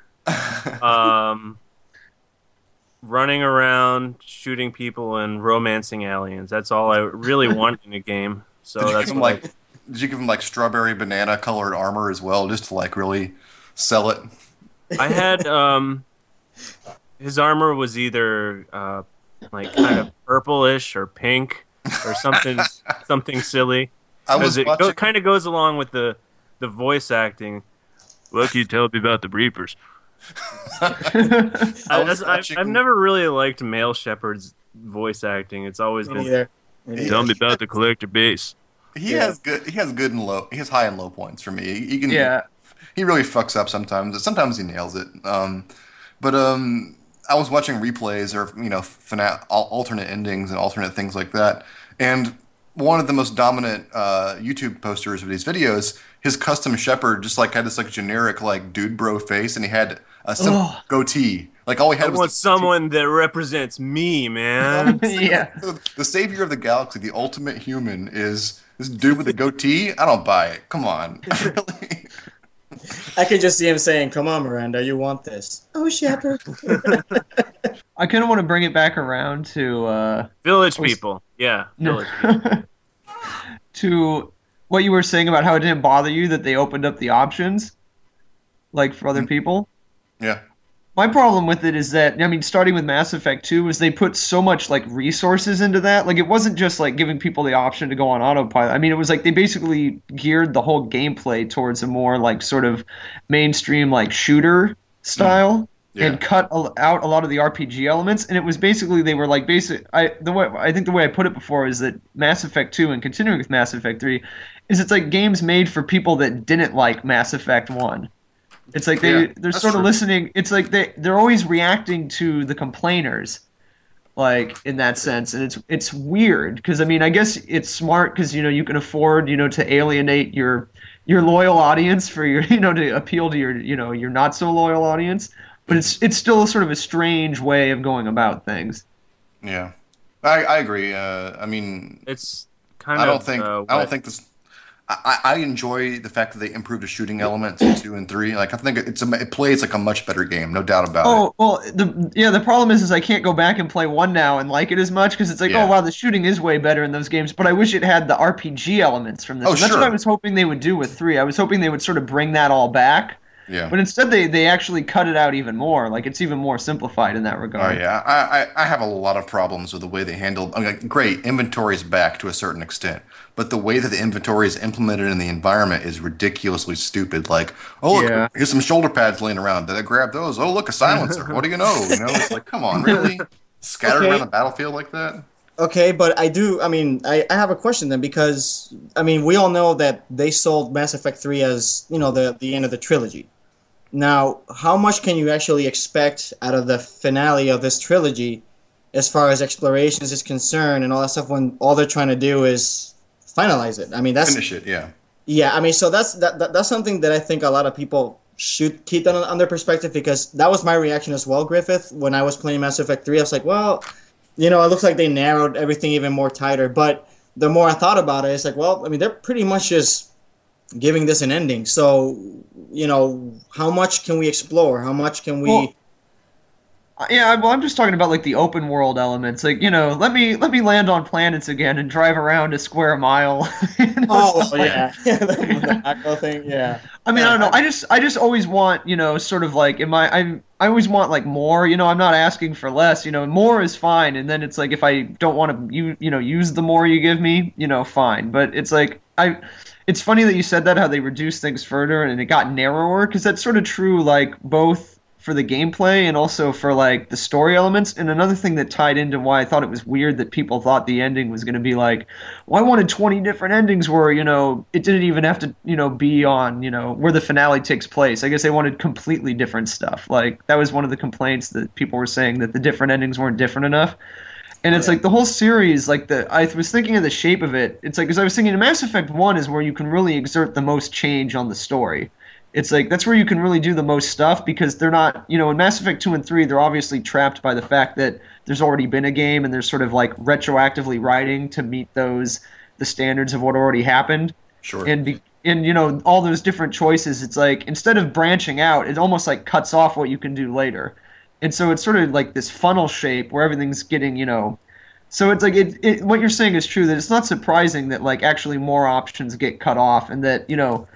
um, running around, shooting people, and romancing aliens. That's all I really want in a game. So did that's him I- like did you give him like strawberry banana colored armor as well, just to like really sell it? I had. Um, his armor was either uh, like kind of purplish or pink or something something silly. I was Because it watching. go, kind of goes along with the the voice acting. What can you tell me about the Reapers? I, I, I've, I've never really liked male Shepard's voice acting. It's always been neither. Me neither. tell me about the collector base. he Yeah. has good. He has good and low. He has high and low points for me. He, he can. yeah. he really fucks up sometimes. Sometimes he nails it. Um, but um, I was watching replays or you know fina- alternate endings and alternate things like that, and one of the most dominant uh, YouTube posters of these videos, his custom Shepard just like had this like generic like dude bro face, and he had a simple Ugh. goatee. Like all he I had was want someone that represents me, man. yeah. the, the savior of the galaxy, the ultimate human, is this dude with a goatee. I don't buy it. Come on, really. I could just see him saying, "Come on, Miranda, you want this?" Oh, Shepard. I kind of want to bring it back around to uh, Village Was- people, yeah. no, Village. to what you were saying about how it didn't bother you that they opened up the options, like for other mm. people. Yeah. My problem with it is that I mean, starting with Mass Effect 2, is they put so much like resources into that. Like it wasn't just like giving people the option to go on autopilot. I mean, it was like they basically geared the whole gameplay towards a more like sort of mainstream like shooter style. Yeah. and cut a- out a lot of the RPG elements. And it was basically they were like basic. I the way I think the way I put it before is that Mass Effect Two and continuing with Mass Effect Three is it's like games made for people that didn't like Mass Effect One. It's like they Yeah, they're sort of listening. It's like they they're always reacting to the complainers. Like in that sense, and it's it's weird because I mean I guess it's smart because you know you can afford you know to alienate your your loyal audience for your you know to appeal to your you know your not so loyal audience but it's it's still a sort of a strange way of going about things. Yeah, I, I agree. Uh, I mean, It's kind I of. don't think uh, I don't think this. I, I enjoy the fact that they improved the shooting element in two and three. Like I think it's a, it plays like a much better game, no doubt about it. Oh well, the yeah. The problem is, is I can't go back and play one now and like it as much because it's like, Yeah. oh wow, the shooting is way better in those games. But I wish it had the RPG elements from this. Oh, And that's what. I was hoping they would do with three. I was hoping they would sort of bring that all back. Yeah. But instead, they they actually cut it out even more. Like it's even more simplified in that regard. Oh regard. yeah, I, I I have a lot of problems with the way they handled. I mean, like, great, inventory is back to a certain extent, but the way that the inventory is implemented in the environment is ridiculously stupid. Like, oh look, Yeah. here's some shoulder pads laying around. Did I grab those? Oh look, a silencer. what do you know? You know, it's like, come on, really? Scattered Okay. around the battlefield like that? Okay, but I do. I mean, I, I have a question then because I mean, we all know that they sold Mass Effect Three as you know the the end of the trilogy. Now, how much can you actually expect out of the finale of this trilogy, as far as explorations is concerned and all that stuff? When all they're trying to do is finalize it. I mean, that's Finish it, yeah. yeah, I mean, so that's that, that that's something that I think a lot of people should keep that on, on their perspective because that was my reaction as well, Griffith, when I was playing Mass Effect Three. I was like, well, you know, it looks like they narrowed everything even more tighter. But the more I thought about it, it's like, well, I mean, they're pretty much just giving this an ending. So, you know, how much can we explore? How much can we? Well, Uh, Yeah, well, I'm just talking about like the open world elements. Like, you know, let me let me land on planets again and drive around a square mile. You know, oh, stuff like yeah, the, the thing, yeah. I mean, I don't know. Yeah. I just I just always want, you know, sort of like in my I I always want like more, you know, I'm not asking for less, you know, more is fine and then it's like if I don't want to you you know, use the more you give me, you know, fine. But it's like I it's funny that you said that how they reduced things further and it got narrower cuz that's sort of true like both for the gameplay and also for like the story elements. And another thing that tied into why I thought it was weird that people thought the ending was going to be like, well, I wanted 20 different endings where, you know, it didn't even have to, you know, be on, you know, where the finale takes place. I guess they wanted completely different stuff. Like that was one of the complaints that people were saying that the different endings weren't different enough. And it's like the whole series, like the I was thinking of the shape of it. It's like because I was thinking Mass Effect One is where you can really exert the most change on the story it's like that's where you can really do the most stuff because they're not you know in mass effect 2 and 3 they're obviously trapped by the fact that there's already been a game and they're sort of like retroactively writing to meet those the standards of what already happened Sure. and be, and you know all those different choices it's like instead of branching out it almost like cuts off what you can do later and so it's sort of like this funnel shape where everything's getting you know so it's like it, it what you're saying is true that it's not surprising that like actually more options get cut off and that you know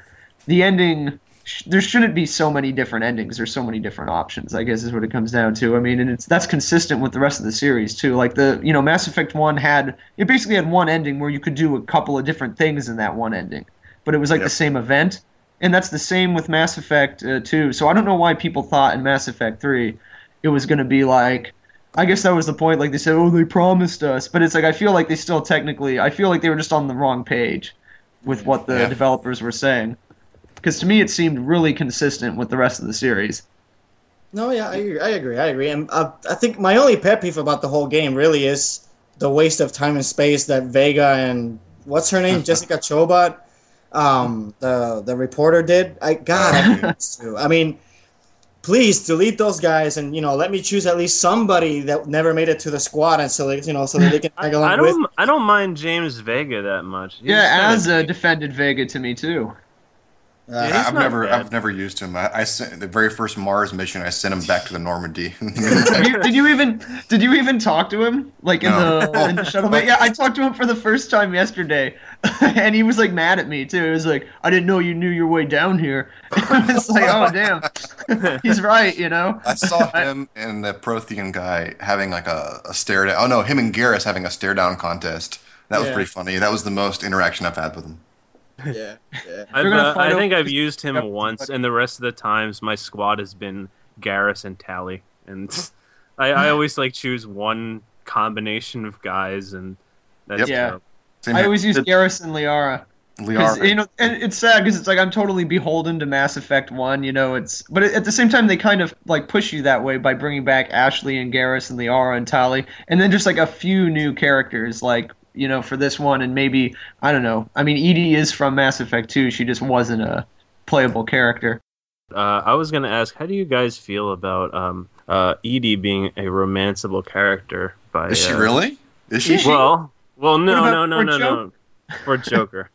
the ending sh- there shouldn't be so many different endings or so many different options i guess is what it comes down to. I mean and it's that's consistent with the rest of the series too. Like the you know mass effect 1 had it basically had one ending where you could do a couple of different things in that one ending but it was like Yep. the same event. And that's the same with mass effect uh, 2 so i don't know why people thought in mass effect 3 it was going to be like I guess that was the point. Like they said, oh, they promised us, but it's like I feel like they still technically. I feel like they were just on the wrong page with what the Yeah. developers were saying. Because to me, it seemed really consistent with the rest of the series. No, yeah, I agree. I agree. I agree. And uh, I think my only pet peeve about the whole game really is the waste of time and space that Vega and what's her name, Jessica Chobot, um, the the reporter did. I God, I hate too. I mean, please delete those guys and you know let me choose at least somebody that never made it to the squad and so they, you know so that they can tag along I with. don't. I don't mind James Vega that much. He's yeah, kinda- uh, defended Vega to me too. Uh, Yeah, I've never, bad. I've never used him. I, I sent the very first Mars mission. I sent him back to the Normandy. Did you, did you even did you even talk to him like in No. the in the shuttle bay? Yeah, I talked to him for the first time yesterday, and he was like mad at me too. He was like, "I didn't know you knew your way down here." it's like, oh damn, he's right, you know. I saw him and the Prothean guy having like a, a stare down. Oh no, him and Garrus having a stare down contest. That was Yeah. pretty funny. That was the most interaction I've had with him. yeah, yeah. I've, We're gonna uh, I think I've used him once, and the rest of the times my squad has been Garrus and Tali, and I, I always like choose one combination of guys, and that's Yep. Yeah. Same I here. always use The- Garrus and Liara. Because Liara. you know, and it's sad because it's like I'm totally beholden to Mass Effect One. You know, it's but at the same time they kind of like push you that way by bringing back Ashley and Garrus and Liara and Tali, and then just like a few new characters like you know for this one and maybe I don't know. I mean, EDI is from Mass Effect Two. She just wasn't a playable character. Uh, I was gonna ask, how do you guys feel about um, uh, EDI being a romanceable character? By Is she uh, really? Is she? Is? Well, well, no, What no, no, no, Joker? no, for Joker.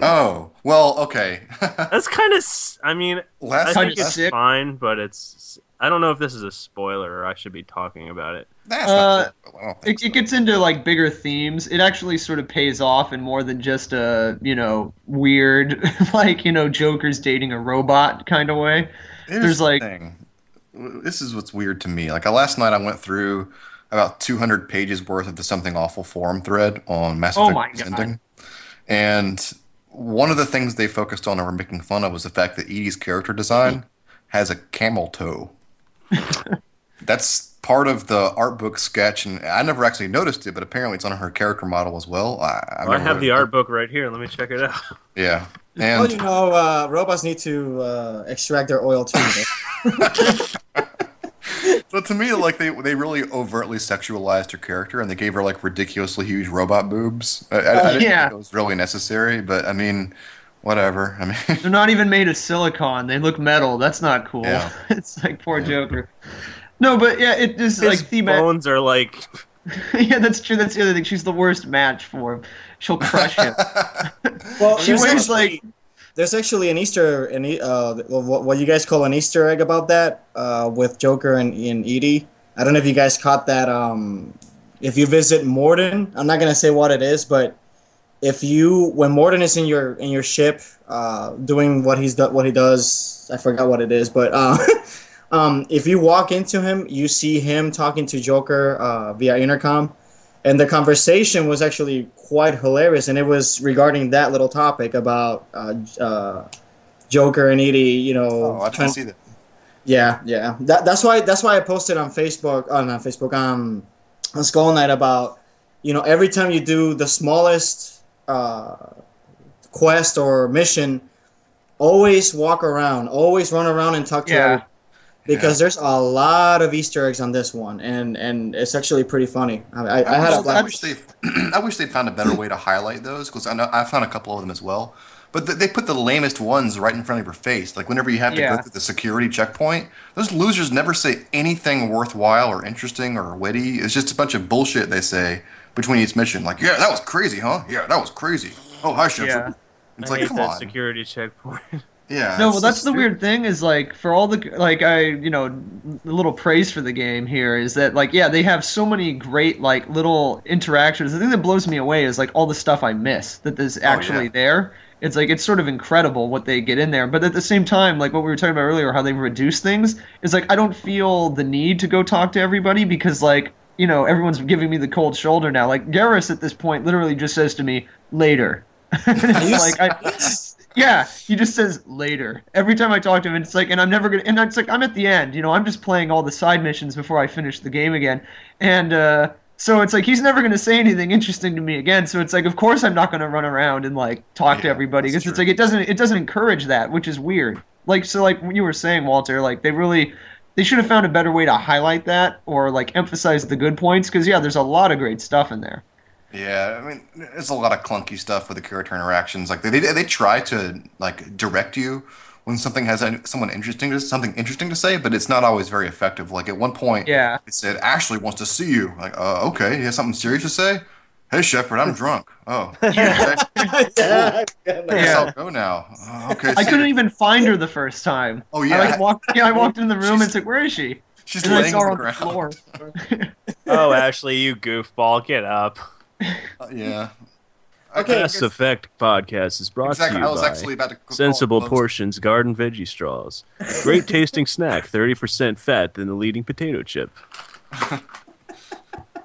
Oh, well, okay. That's kind of. I mean, last Kinda think it's sick. fine, but it's. I don't know if this is a spoiler or I should be talking about it. That's Uh, not true. I It, it gets into like bigger themes. It actually sort of pays off in more than just a you know weird like you know Joker's dating a robot kind of way. Here's there's the like- thing. This is what's weird to me. Like last night, I went through about 200 pages worth of the Something Awful forum thread on Mass Oh Effect my Release God. ending, and one of the things they focused on and were making fun of was the fact that EDI's character design has a camel toe. That's part of the art book sketch, and I never actually noticed it, but apparently it's on her character model as well. I, I've I have the really- art book right here. Let me check it out. Yeah, Well, and you know, uh, robots need to uh, extract their oil too. But to me, like they they really overtly sexualized her character, and they gave her like ridiculously huge robot boobs. I, I, I oh, didn't Yeah. think it was really necessary, but I mean, whatever. I mean, They're not even made of silicon. They look metal. That's not cool. Yeah. it's like poor Joker. No, but yeah, it is His like thematic. bones are like. yeah, that's true. That's the other thing. She's the worst match for him. She'll crush him. well, She there's wears, actually- like- there's actually an Easter, an, uh, what, what you guys call an Easter egg about that uh, with Joker and, and EDI. I don't know if you guys caught that. Um, if you visit Mordin, I'm not gonna say what it is, but if you when Mordin is in your in your ship uh, doing what he's do, what he does, I forgot what it is, but uh, um, if you walk into him, you see him talking to Joker uh, via intercom, and the conversation was actually quite hilarious, and it was regarding that little topic about uh, uh, Joker and EDI, you know, oh, I trying- didn't see that. yeah, yeah. That, that's why that's why I posted on Facebook on uh, Facebook um on Skull Knight about you know every time you do the smallest uh, quest or mission, always walk around, always run around and talk to Yeah. Everyone. Because there's a lot of Easter eggs on this one, and and it's actually pretty funny. I, I, I had a I wish they, I wish they'd found a better way to highlight those because I know I found a couple of them as well. But th- they put the lamest ones right in front of your face. Like whenever you have to Yeah. go through the security checkpoint, those losers never say anything worthwhile or interesting or witty. It's just a bunch of bullshit they say between each mission. Like, yeah, that was crazy, huh? Yeah, that was crazy. Oh, hi, Shepard. Yeah. It's I like, hate come that on. security checkpoint. Yeah. No, well, that's just the weird thing is like for all the like I you know a little praise for the game here is that like yeah they have so many great like little interactions. The thing that blows me away is like all the stuff I miss that is oh, actually yeah. there. It's like it's sort of incredible what they get in there, but at the same time, like what we were talking about earlier, how they reduce things is like I don't feel the need to go talk to everybody because like you know everyone's giving me the cold shoulder now. Like Garrus at this point literally just says to me later. like I, yeah, he just says later every time I talk to him. And it's like, and I'm never gonna. And it's like I'm at the end. You know, I'm just playing all the side missions before I finish the game again. And uh, so it's like he's never gonna say anything interesting to me again. So it's like, of course I'm not gonna run around and like talk to everybody because it's like it doesn't it doesn't encourage that, which is weird. Like so, like you were saying, Walter, like they really. They should have found a better way to highlight that or like emphasize the good points because yeah, there's a lot of great stuff in there. Yeah, I mean, there's a lot of clunky stuff with the character interactions. Like they they, they try to like direct you when something has someone interesting to something interesting to say, but it's not always very effective. Like at one point, Yeah. it said Ashley wants to see you. Like, uh, okay, he has something serious to say. Hey Shepard, I'm drunk. Oh, okay. yeah, I guess Yeah. I'll go now. Uh, okay, I couldn't ya. even find her the first time. Oh, I yeah. like walked. Yeah, I walked in the room and She's- it's like, where is she? She's And laying on the on the floor. oh, Ashley, you goofball, get up. Uh, yeah. I- Okay. Mass guess- Effect podcast is brought Exactly. to I you was by actually about to Sensible. Portions Garden Veggie Straws. Great tasting snack, 30% fat than the leading potato chip. I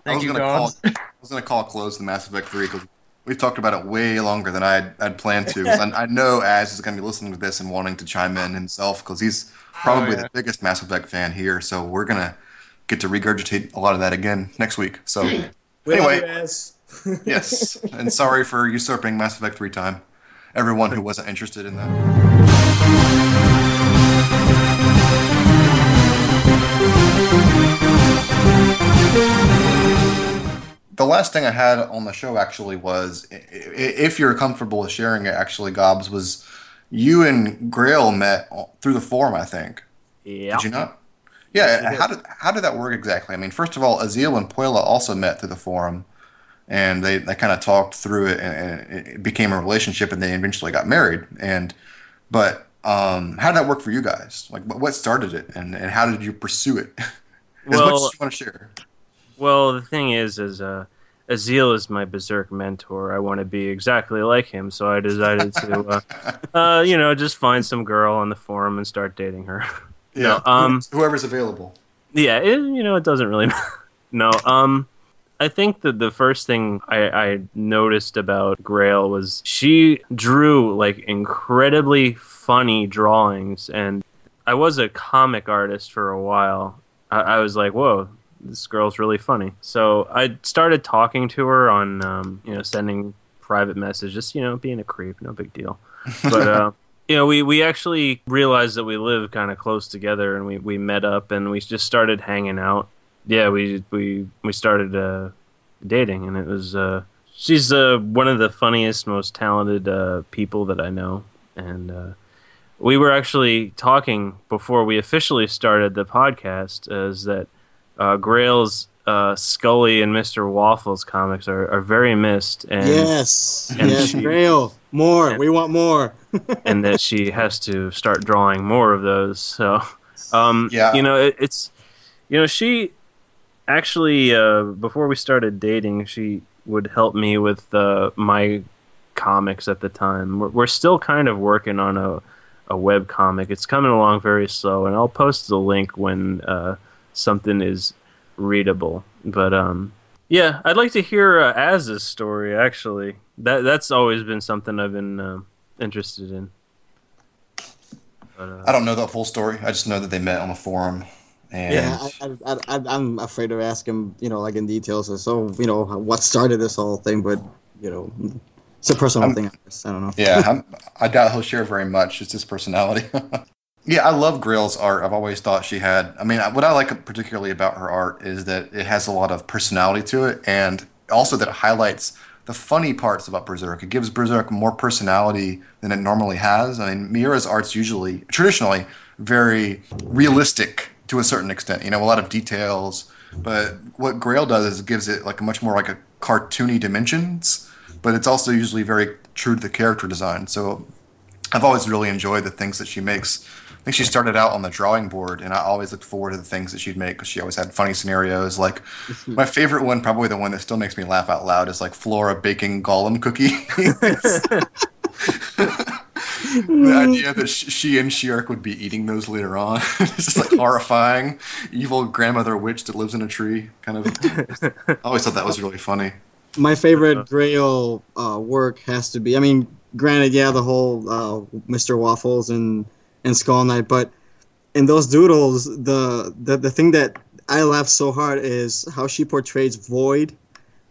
Thank was you, gonna call. I was gonna call it close the Mass Effect Three because we've talked about it way longer than I'd, I'd planned to. I, I know Az is gonna be listening to this and wanting to chime in himself because he's probably yeah. the biggest Mass Effect fan here. So we're gonna get to regurgitate a lot of that again next week. So We love Anyway. Yes, and sorry for usurping Mass Effect Three time. Everyone who wasn't interested in that. The last thing I had on the show actually was, if you're comfortable with sharing it, actually, Gobs, was you and Grail met through the forum, I think. Yeah. Did you not? Yeah. we how did how did that work exactly? I mean, first of all, Aazealh and Puella also met through the forum, and they, they kind of talked through it, and, and it became a relationship, and they eventually got married. And but um, how did that work for you guys? Like, what started it, and, and how did you pursue it? as much as Well- you want to share. Well, the thing is, is uh, Aazealh is my berserk mentor. I want to be exactly like him, so I decided to, uh, uh, you know, just find some girl on the forum and start dating her. Yeah, um, whoever's available. yeah, it, you know, it doesn't really. no, um, I think that the first thing I, I noticed about Grail was she drew like incredibly funny drawings, and I was a comic artist for a while. I, I was like, whoa, this girl's really funny. So I started talking to her on, um, you know, sending private messages, you know, being a creep, no big deal. But uh, you know, we we actually realized that we live kind of close together, and we we met up and we just started hanging out. Yeah, we we we started uh, dating, and it was. Uh, she's uh, one of the funniest, most talented uh, people that I know, and uh, we were actually talking before we officially started the podcast. Is that uh, Grail's uh, Scully and Mister Waffles comics are, are very missed, and yes, and yes, she- Grail. More. and- we want more. and that she has to start drawing more of those. So, um, Yeah. you know, it, it's, you know, she actually uh, before we started dating, she would help me with uh, my comics at the time. We're, we're still kind of working on a a web comic. It's coming along very slow, and I'll post the link when uh, something is readable. But um, yeah, I'd like to hear uh, Az's story. Actually, that that's always been something I've been um interested in. But, uh, I don't know the full story. I just know that they met on the forum, and Yeah, I, I, I, I'm afraid to ask him, you know, like in details. Or so, you know, what started this whole thing, but, you know, it's a personal I'm- thing. I guess. I don't know. Yeah, I'm, I doubt he'll share very much. It's his personality. yeah, I love Grail's art. I've always thought she had. I mean, what I like particularly about her art is that it has a lot of personality to it, and also that it highlights the funny parts about Berserk. It gives Berserk more personality than it normally has. I mean, Miura's art's usually, traditionally, very realistic to a certain extent. You know, a lot of details. But what Grail does is it gives it like a much more like a cartoony dimensions. But it's also usually very true to the character design. So I've always really enjoyed the things that she makes. I think she started out on the drawing board, and I always looked forward to the things that she'd make because she always had funny scenarios. Like mm-hmm. my favorite one, probably the one that still makes me laugh out loud, is like Flora baking golem cookie. the idea that she and Schierke would be eating those later on it's just like horrifying. Evil grandmother witch that lives in a tree, kind of. I always thought that was really funny. My favorite Grail uh, work has to be, I mean, granted, yeah, the whole uh, Mr. Waffles and, and Skull Knight, but in those doodles, the, the, the thing that I laugh so hard is how she portrays Void.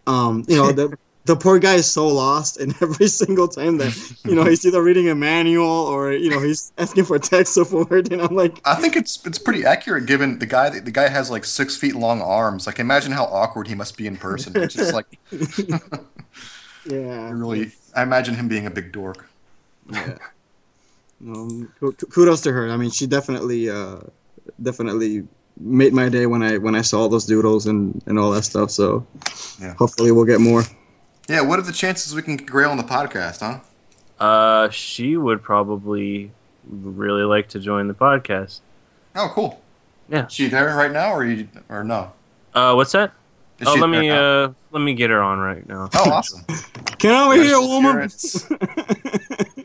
Um, you know, the, the poor guy is so lost, and every single time that, you know, he's either reading a manual or, you know, he's asking for tech support, and I'm like, I think it's it's pretty accurate given the guy the guy has like six feet long arms. Like imagine how awkward he must be in person. It's just like yeah. really. I imagine him being a big dork. Yeah. Um, kudos to her. I mean, she definitely, uh, definitely made my day when I when I saw those doodles and and all that stuff. So, Yeah. hopefully, we'll get more. Yeah, what are the chances we can get Grail on the podcast, huh? uh, she would probably really like to join the podcast. Oh, cool. Yeah. Is she there right now, or you, or no? Uh, what's that? Is oh, let me now? uh, let me get her on right now. Oh, awesome. Get over Yes, here, woman.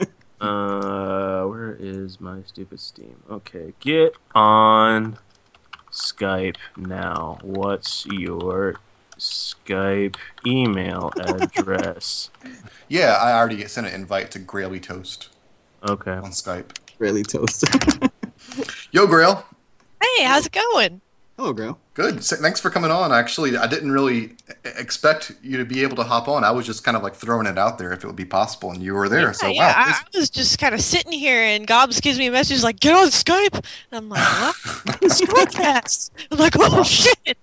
Uh, where is my stupid Steam? Okay, get on Skype now. What's your Skype email address? Yeah, I already sent an invite to Graily Toast Okay. on Skype. really toast. Yo, Grail. Hey, how's it going? Hello, girl. Good. S- Thanks for coming on. Actually, I didn't really expect you to be able to hop on. I was just kind of like throwing it out there if it would be possible, and you were there. so yeah, wow. I, I was just kind of sitting here, and Gobs gives me a message like, "Get on Skype." And I'm like, "What? Skypecast?" I'm like, "Oh shit!"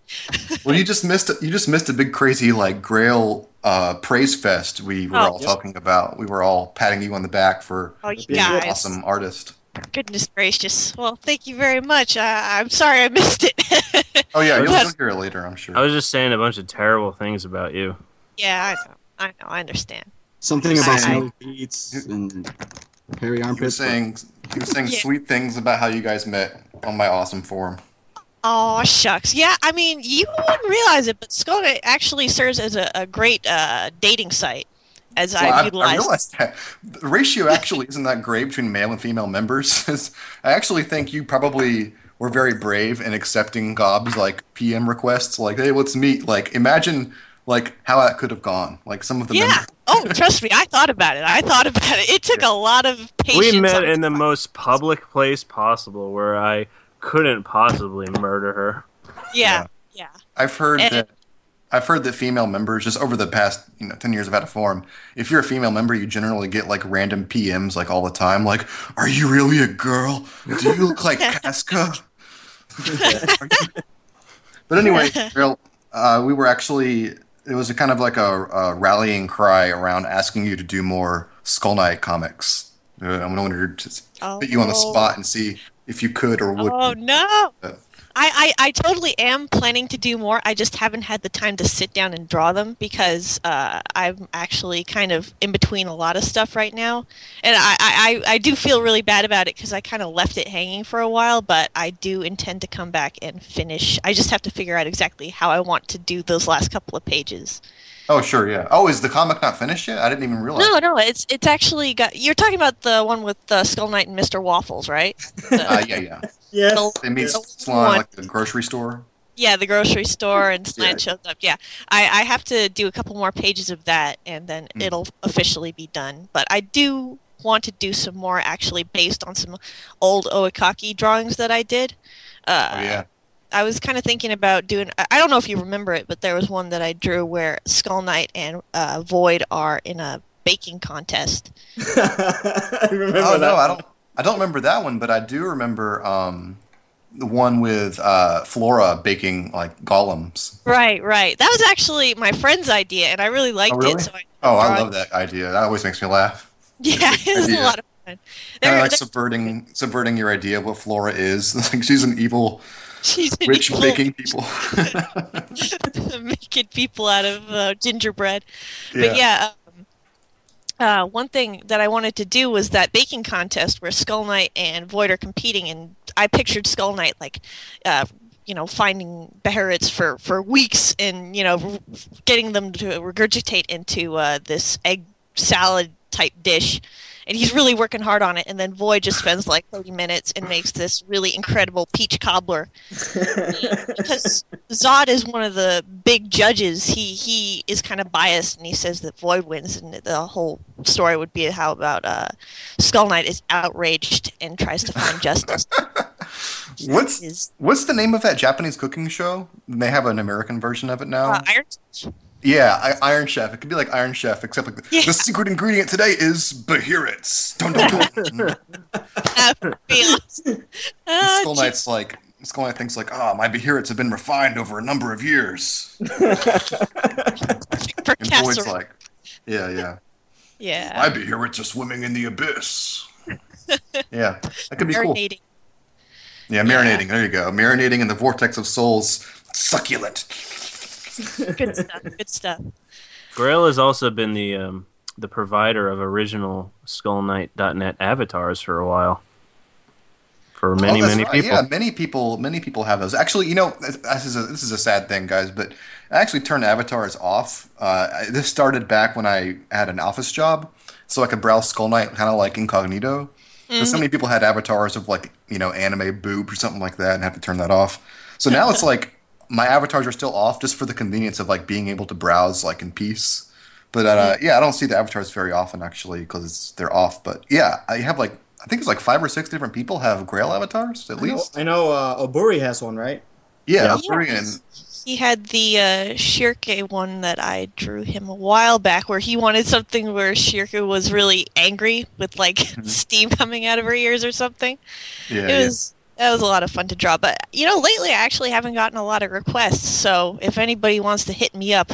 well, you just missed you just missed a big crazy like Grail uh, praise fest we were Oh. all talking about. We were all patting you on the back for Oh, being an awesome artist. Goodness gracious! Well, thank you very much. Uh, I'm sorry I missed it. Oh yeah, you'll, But- you'll hear it later, I'm sure. I was just saying a bunch of terrible things about you. Yeah, I know. I know. I understand. Something about I- snowy feet and hairy He was armpits. saying he was saying Yeah. sweet things about how you guys met on my awesome forum. Oh shucks. Yeah, I mean, you wouldn't realize it, but Skoda actually serves as a, a great uh, dating site, as Well, I've I, I utilized. realized that the ratio actually isn't that great between male and female members. I actually think you probably were very brave in accepting Gob's like PM requests, like, "Hey, let's meet." Like, imagine like how that could have gone. Like some of the yeah. members. oh, trust me, I thought about it. I thought about it. It took a lot of patience. We met in the most public place possible where I couldn't possibly murder her. Yeah, yeah. I've heard And- that. I've heard that female members, just over the past you know ten years I've had a forum, if you're a female member, you generally get like random PMs like all the time, like, "Are you really a girl? Do you look like Casca?" but anyway, uh, we were actually it was a kind of like a, a rallying cry around asking you to do more Skull Knight comics. Uh, I'm going to Oh, put you on the spot and see if you could or would. Oh no. I, I, I totally am planning to do more. I just haven't had the time to sit down and draw them because uh, I'm actually kind of in between a lot of stuff right now. And I, I I do feel really bad about it because I kind of left it hanging for a while, but I do intend to come back and finish. I just have to figure out exactly how I want to do those last couple of pages. Oh sure, yeah. Oh, is the comic not finished yet? I didn't even realize. No, no, it's it's actually got. You're talking about the one with uh, Skull Knight and Mr. Waffles, right? The- Uh, yeah, yeah. Yes. They meet The Slime like the grocery store. Yeah, the grocery store and Slan Yeah. shows up. Yeah, I, I have to do a couple more pages of that, and then Hmm. it'll officially be done. But I do want to do some more, actually, based on some old Oekaki drawings that I did. Uh, Oh yeah. I was kind of thinking about doing. I- I don't know if you remember it, but there was one that I drew where Skull Knight and uh, Void are in a baking contest. I remember Oh that. no, I don't. I don't remember that one, but I do remember um, the one with uh, Flora baking like golems. Right, right. That was actually my friend's idea, and I really liked really? it. So I, Oh, I drawing- love that idea. That always makes me laugh. Yeah, it was a lot of fun. Kind of like subverting subverting your idea of what Flora is. like she's an evil, she's rich evil- baking people. making people out of uh, gingerbread. yeah. But yeah, um, uh, one thing that I wanted to do was that baking contest where Skull Knight and Void are competing, and I pictured Skull Knight like, uh, you know, finding Beherits for for weeks and you know, getting them to regurgitate into uh, this egg salad type dish. And he's really working hard on it, and then Void just spends like 30 minutes and makes this really incredible peach cobbler because Zodd is one of the big judges. He he is kind of biased, and he says that Void wins. And the whole story would be how about uh, Skull Knight is outraged and tries to find justice. What's Is what's the name of that Japanese cooking show? They have an American version of it now. uh, Iron? Yeah, I, Iron Chef. It could be like Iron Chef, except like the, Yeah. the secret ingredient today is Beherits. Dun, dun, dun. Uh, Skull Knight's like Skull Knight thinks like, ah, my Beherits have been refined over a number of years. And Void's like, yeah, yeah. yeah, My Beherits are swimming in the abyss. yeah, that could be cool. marinating. Yeah, marinating. There you go. Marinating in the vortex of souls. Succulent. Good stuff. Good stuff. Grail has also been the um, the provider of original SkullKnight.net avatars for a while. For many, Oh, many right. people. Yeah, many people, many people have those. Actually, you know, this is a, this is a sad thing, guys, but I actually turned avatars off. Uh, this started back when I had an office job, so I could browse Skull Knight kind of like incognito. Because so many people had avatars of like you know anime boob or something like that, and have to turn that off. So now it's like my avatars are still off just for the convenience of like being able to browse like in peace. But uh, yeah, I don't see the avatars very often actually because they're off. But yeah, I have like I think it's like five or six different people have Grail avatars at I know, least. I know uh, Oburi has one, right? Yeah, Yeah. Korean. He had the uh, Schierke one that I drew him a while back, where he wanted something where Schierke was really angry with like steam coming out of her ears or something. Yeah, it yeah. was that was a lot of fun to draw. But you know, lately I actually haven't gotten a lot of requests. So if anybody wants to hit me up,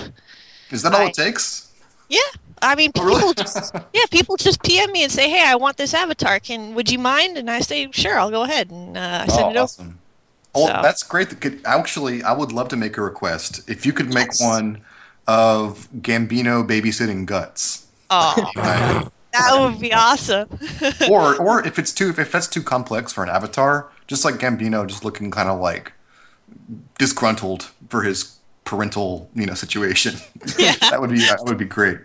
Is that all it takes? yeah, I mean, Oh, people really? just yeah, people just PM me and say, "Hey, I want this avatar. Can would you mind?" And I say, "Sure, I'll go ahead." And uh, I send oh, it over. awesome. Oh, So- that's great. Actually, I would love to make a request. If you could make Yes. one of Gambino babysitting Guts. Oh, Right? that would be awesome. or or if it's too if that's too complex for an avatar, just like Gambino, just looking kind of like disgruntled for his parental you know situation. yeah, that would be that would be great.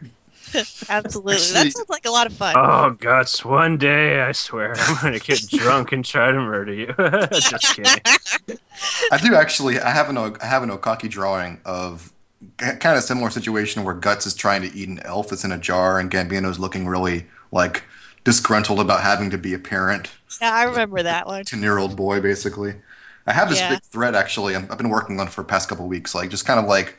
absolutely. Actually- That sounds like a lot of fun. Oh, guts! One day, I swear, I'm gonna get drunk and try to murder you. Just kidding. I do actually. I have an I have an Oekaki drawing of kind of similar situation where Guts is trying to eat an elf that's in a jar, and Gambino's looking really like disgruntled about having to be a parent. yeah, I remember that one. ten year old boy basically. I have this Yeah. big thread actually. I've been working on for the past couple weeks, like just kind of like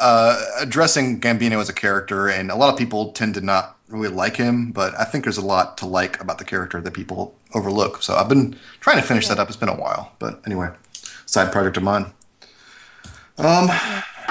uh, addressing Gambino as a character, and a lot of people tend to not really like him, but I think there's a lot to like about the character that people overlook. So I've been trying to finish that up. It's been a while, but anyway, side project of mine. Um,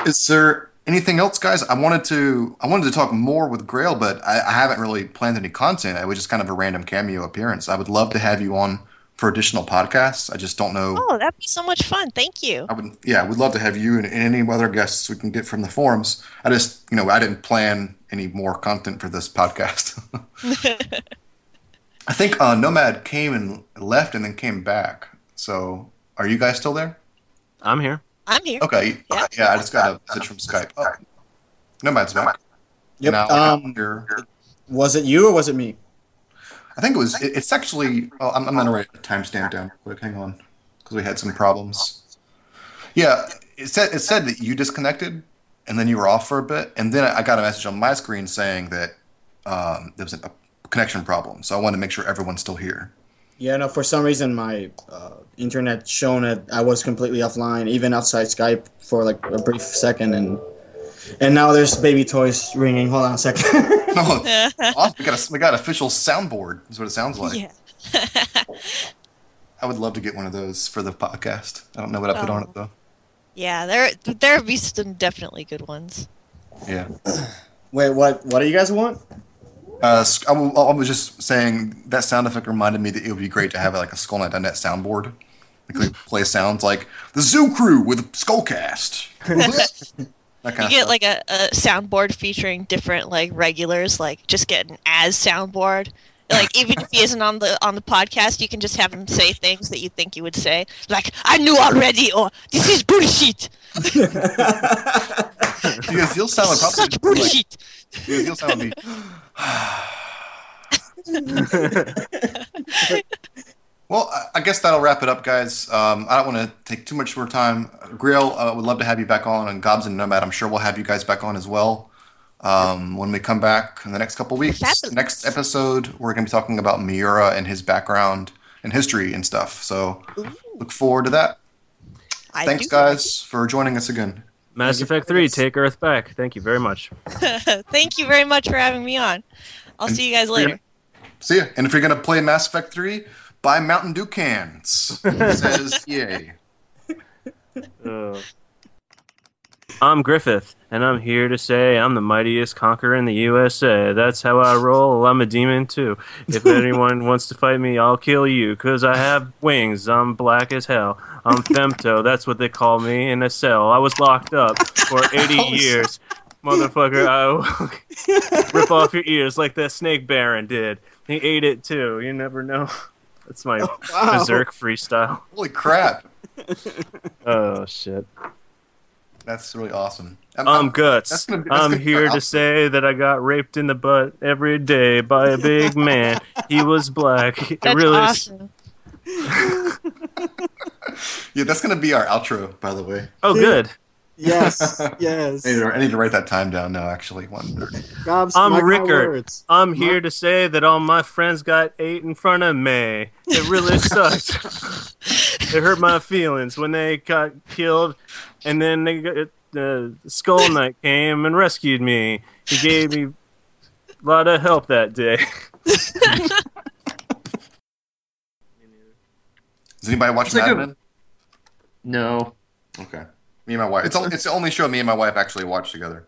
is there anything else, guys? I wanted to I wanted to talk more with Grail, but I, I haven't really planned any content. It was just kind of a random cameo appearance. I would love to have you on for additional podcasts. I just don't know. Oh, that'd be so much fun. Thank you. I would, yeah, we'd love to have you and, and any other guests we can get from the forums. I just, you know, I didn't plan any more content for this podcast. I think uh, Nomad came and left and then came back. So, are you guys still there? I'm here. I'm here. Okay, Yeah. yeah, I just got a message from Skype. Oh, Nomad's back. Yep. Now, Um, you're- was it you or was it me? I think it was. It, it's actually. Oh, I'm, I'm gonna write a timestamp down quick. Hang on, because we had some problems. Yeah, it said it said that you disconnected, and then you were off for a bit, and then I got a message on my screen saying that um, there was a connection problem. So I wanted to make sure everyone's still here. Yeah, no. For some reason, my uh, internet shown that I was completely offline, even outside Skype, for like a brief second, and and now there's baby toys ringing. Hold on a second. Oh, awesome. we got a, we got official soundboard. Is what it sounds like. yeah. I would love to get one of those for the podcast. I don't know what I put on it Oh. though. Yeah, there there would be some definitely good ones. Yeah. Wait, what? What do you guys want? Uh, sc- I, w- I was just saying that sound effect reminded me that it would be great to have like a SkullKnight.net soundboard. Like, like play sounds like the Zoo Crew with Skullcast. that kind You of get stuff. like a, a soundboard featuring different like regulars, like just get an as soundboard. Like even if he isn't on the on the podcast, you can just have him say things that you think you would say, like "I knew already" or "This is bullshit." because you'll sound like probably such bullshit. Like, because you'll sound like Well, I- I guess that'll wrap it up, guys. Um, I don't want to take too much more time. Grail, uh, would love to have you back on, and Gobs and Nomad, I'm sure we'll have you guys back on as well um, when we come back in the next couple weeks. Fabulous. Next episode, we're going to be talking about Miura and his background and history and stuff. So look forward to that. I Thanks, do. guys, for joining us again. Mass Effect 3, take Earth back. Thank you very much. Thank you very much for having me on. I'll And see you guys later. See ya. And if you're going to play Mass Effect 3, buy Mountain Dew cans. Says yay. Uh, I'm Griffith, and I'm here to say I'm the mightiest conqueror in the USA. That's how I roll. I'm a demon too. If anyone wants to fight me, I'll kill you, cause I have wings. I'm black as hell. I'm Femto. That's what they call me in a cell. I was locked up for 80 Oh, years. Motherfucker, I will rip off your ears like that snake baron did. He ate it too. You never know. That's my oh, wow. berserk freestyle. Holy crap. Oh shit. That's really awesome. I'm, I'm I'm- Guts. that's gonna be- that's I'm here awesome. to say that I got raped in the butt every day by a big man. He was black. It That's really awesome. yeah, that's going to be our outro, by the way. Oh, good. Yes, yes. I need, to, I need to write that time down now, actually. One thirty. I'm Rickert. I'm here to say that all my friends got ate in front of me. It really sucked. it hurt my feelings when they got killed, and then they got, uh, the Skull Knight came and rescued me. He gave me a lot of help that day. Does anybody watch It's like Mad a- Men? No. Okay. Me and my wife. It's, only, it's the only show me and my wife actually watch together.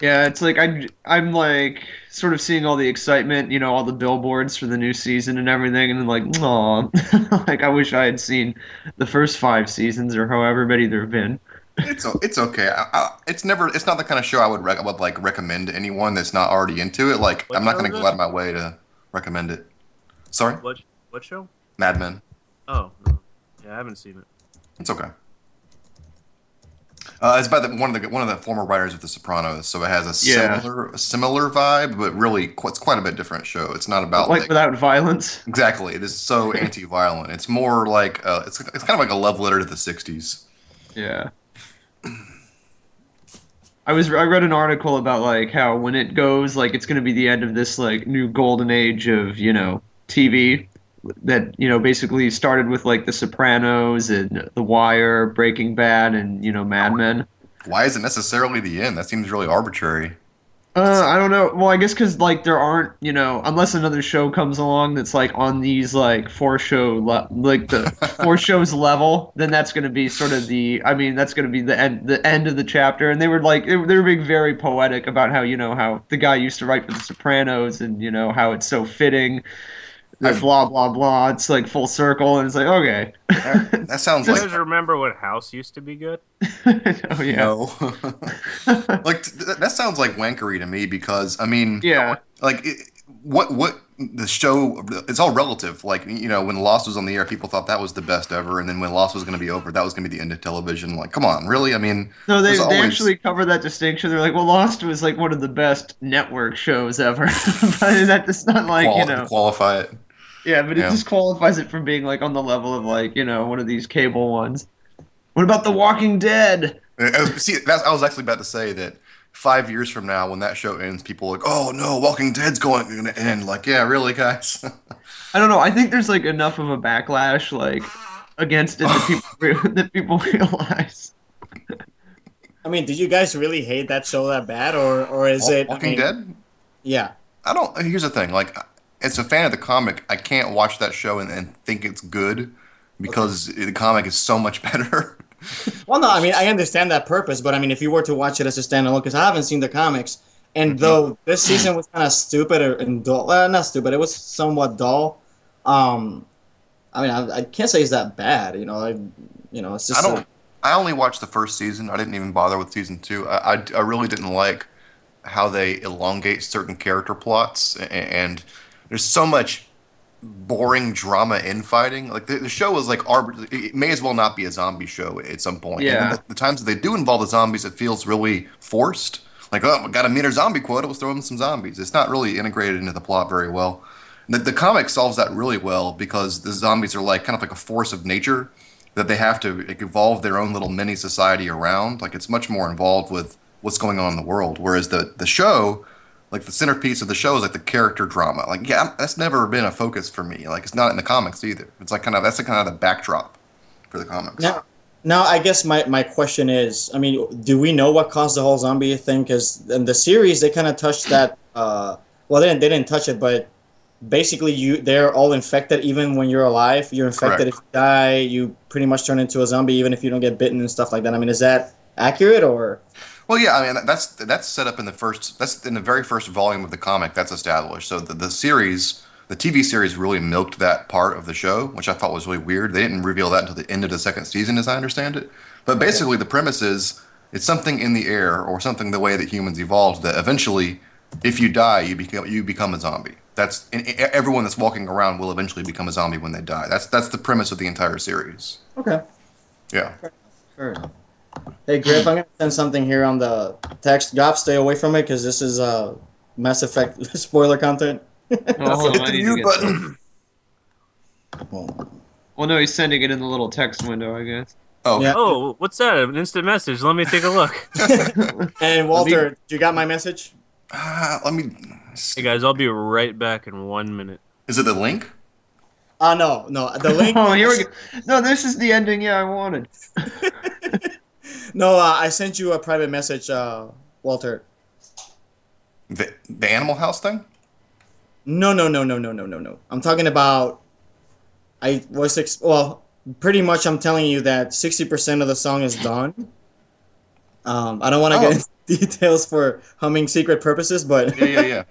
Yeah, it's like I I'm like sort of seeing all the excitement, you know, all the billboards for the new season and everything, and then like, oh, like I wish I had seen the first five seasons or however many there've been. It's it's okay. I, I, it's never. It's not the kind of show I would rec- would like recommend to anyone that's not already into it. Like What I'm not going to go out of my way to recommend it. Sorry, What what show? Mad Men. Oh, yeah, I haven't seen it. It's okay. Uh, it's by the, one of the one of the former writers of The Sopranos, so it has a Yeah. similar a similar vibe, but really qu- it's quite a bit different show. It's not about like like, without violence. exactly. It is so anti-violent. It's more like uh, it's it's kind of like a love letter to the '60s. Yeah. I was I read an article about like how when it goes like it's going to be the end of this like new golden age of you know TV that you know basically started with like The Sopranos and The Wire, Breaking Bad, and you know Mad Men. Why is it necessarily the end? That seems really arbitrary. Uh, I don't know. Well, I guess because like there aren't, you know, unless another show comes along that's like on these like four show le- like the four shows level, then that's going to be sort of the. I mean, that's going to be the end the end of the chapter. And they were like they were, they were being very poetic about how you know how the guy used to write for The Sopranos and you know how it's so fitting. That I've- blah blah blah. It's like full circle, and it's like okay. That, that sounds You like guys remember when House used to be good? oh yeah. no. like th- that sounds like wankery to me because I mean, Yeah. like it, what what the show it's all relative like you know when lost was on the air people thought that was the best ever and then when lost was going to be over that was going to be the end of television like come on really i mean No, they, There's they always- actually cover that distinction. They're like, well, Lost was like one of the best network shows ever, but that does not like quali- you know, qualify it yeah, but it Yeah. disqualifies it from being like on the level of like you know one of these cable ones. What about The Walking Dead? Uh, see that's, i was actually about to say that five years from now when that show ends people are like oh no walking dead's going to end like yeah really guys I don't know. I think there's like enough of a backlash like against it that people that people realize. I mean, did you guys really hate that show that bad, or or is it I walking mean, dead Yeah. i don't here's the thing like as a fan of the comic i can't watch that show and, and think it's good because the comic is so much better Well, no, I mean I understand that purpose, but I mean if you were to watch it as a standalone, because I haven't seen the comics, and though this season was kind of stupid or and dull, well, not stupid, it was somewhat dull. Um, I mean I, I can't say it's that bad, you know. I, you know, it's just I don't. I only watched the first season. I didn't even bother with season two. I, I, I really didn't like how they elongate certain character plots, a- and there's so much boring drama infighting. Like the, the show is like arbit- It may as well not be a zombie show at some point. And Yeah. the, the times that they do involve the zombies, it feels really forced. Like, oh, we got to meet our zombie quota. Let's throw in some zombies. It's not really integrated into the plot very well. The, the comic solves that really well because the zombies are like kind of like a force of nature that they have to like, evolve their own little mini society around. Like it's much more involved with what's going on in the world. Whereas the the show, like the centerpiece of the show is like the character drama. Like yeah, I'm- that's never been a focus for me. Like it's not in the comics either. It's like kind of that's the kind of the backdrop for the comics. Now, now I guess my, my question is, I mean, do we know what caused the whole zombie thing? Because in the series they kind of touched that. Uh, well, they didn't, they didn't touch it, but basically you they're all infected even when you're alive. You're infected Correct. if you die. You pretty much turn into a zombie even if you don't get bitten and stuff like that. I mean, is that accurate or? Well, yeah, I mean that's that's set up in the first that's in the very first volume of the comic that's established. So the, the series, the TV series, really milked that part of the show, which I thought was really weird. They didn't reveal that until the end of the second season, as I understand it. But basically, the premise is it's something in the air or something the way that humans evolved that eventually, if you die, you become you become a zombie. That's and everyone that's walking around will eventually become a zombie when they die. That's that's the premise of the entire series. Okay. Yeah. Sure. Hey Griff, I'm gonna send something here on the text. Gop, stay away from it because this is uh, Mass Effect spoiler content. Oh, hold Hit on, the mute button. Well, no, he's sending it in the little text window, I guess. Oh, Yeah. Oh, what's that? An instant message. Let me take a look. And Walter, you got my message? Ah, let me. hey guys, I'll be right back in one minute. Is it the link? Uh no, no. The link. Oh, here we go. No, this is the ending. Yeah, I wanted. No, uh, I sent you a private message, uh, Walter. The, the Animal House thing? No, no, no, no, no, no, no, no. I'm talking about. I was ex- well, pretty much. I'm telling you that 60% of the song is done. Um, I don't want to Oh. get into details for humming secret purposes, but Yeah, yeah, yeah.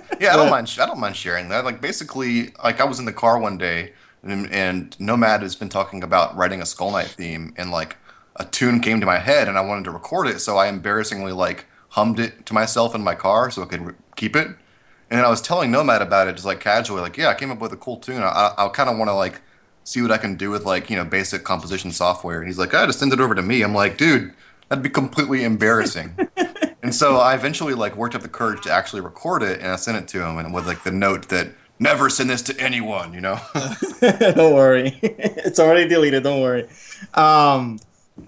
Yeah, I don't mind. I don't mind sharing that. Like, basically, like I was in the car one day, and, and Nomad has been talking about writing a Skull Knight theme, and like a tune came to my head and I wanted to record it, so I embarrassingly like hummed it to myself in my car so I could re- keep it. And then I was telling Nomad about it, just like casually, like, yeah, I came up with a cool tune. I, I kind of want to like see what I can do with like you know basic composition software. And he's like, I just send it over to me. I'm like, dude, that'd be completely embarrassing. and so I eventually like worked up the courage to actually record it, and I sent it to him, and with like the note that never send this to anyone, you know. don't worry, it's already deleted. Don't worry. Um,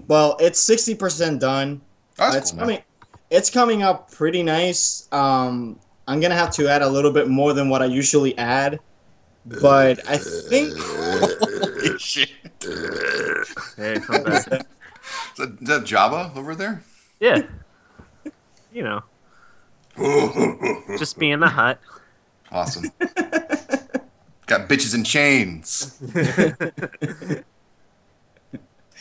well, it's sixty percent done. That's it's cool, man. coming. It's coming up pretty nice. Um, I'm gonna have to add a little bit more than what I usually add, but I think Holy shit. Hey, come back. Is that, is that Jabba over there? yeah. You know, just be in the hut. Awesome. Got bitches in chains.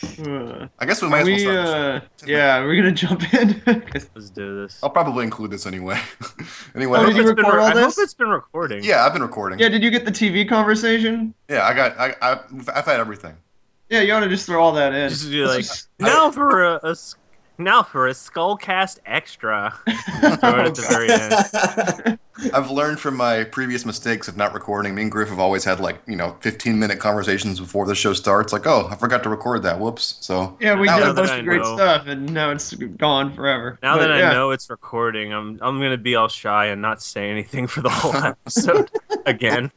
Uh, I guess we might as well we, start. uh, yeah, we're gonna jump in. Let's do this. I'll probably include this anyway. anyway, Oh, I did you it's been record re- all I hope it's been recording. yeah, I've been recording. yeah, did you get the TV conversation? Yeah, I got. I, I, I've had everything. Yeah, you ought to just throw all that in. Just be Let's like, just- now for a, a s- now for a Skullcast extra. Just throw it at the very end. I've learned from my previous mistakes of not recording. Me and Griff have always had like you know 15 minute conversations before the show starts. Like, oh, I forgot to record that. Whoops. So yeah, we did a bunch of great know- stuff, and now it's gone forever. Now But, that yeah. I know it's recording, I'm I'm gonna be all shy and not say anything for the whole episode again.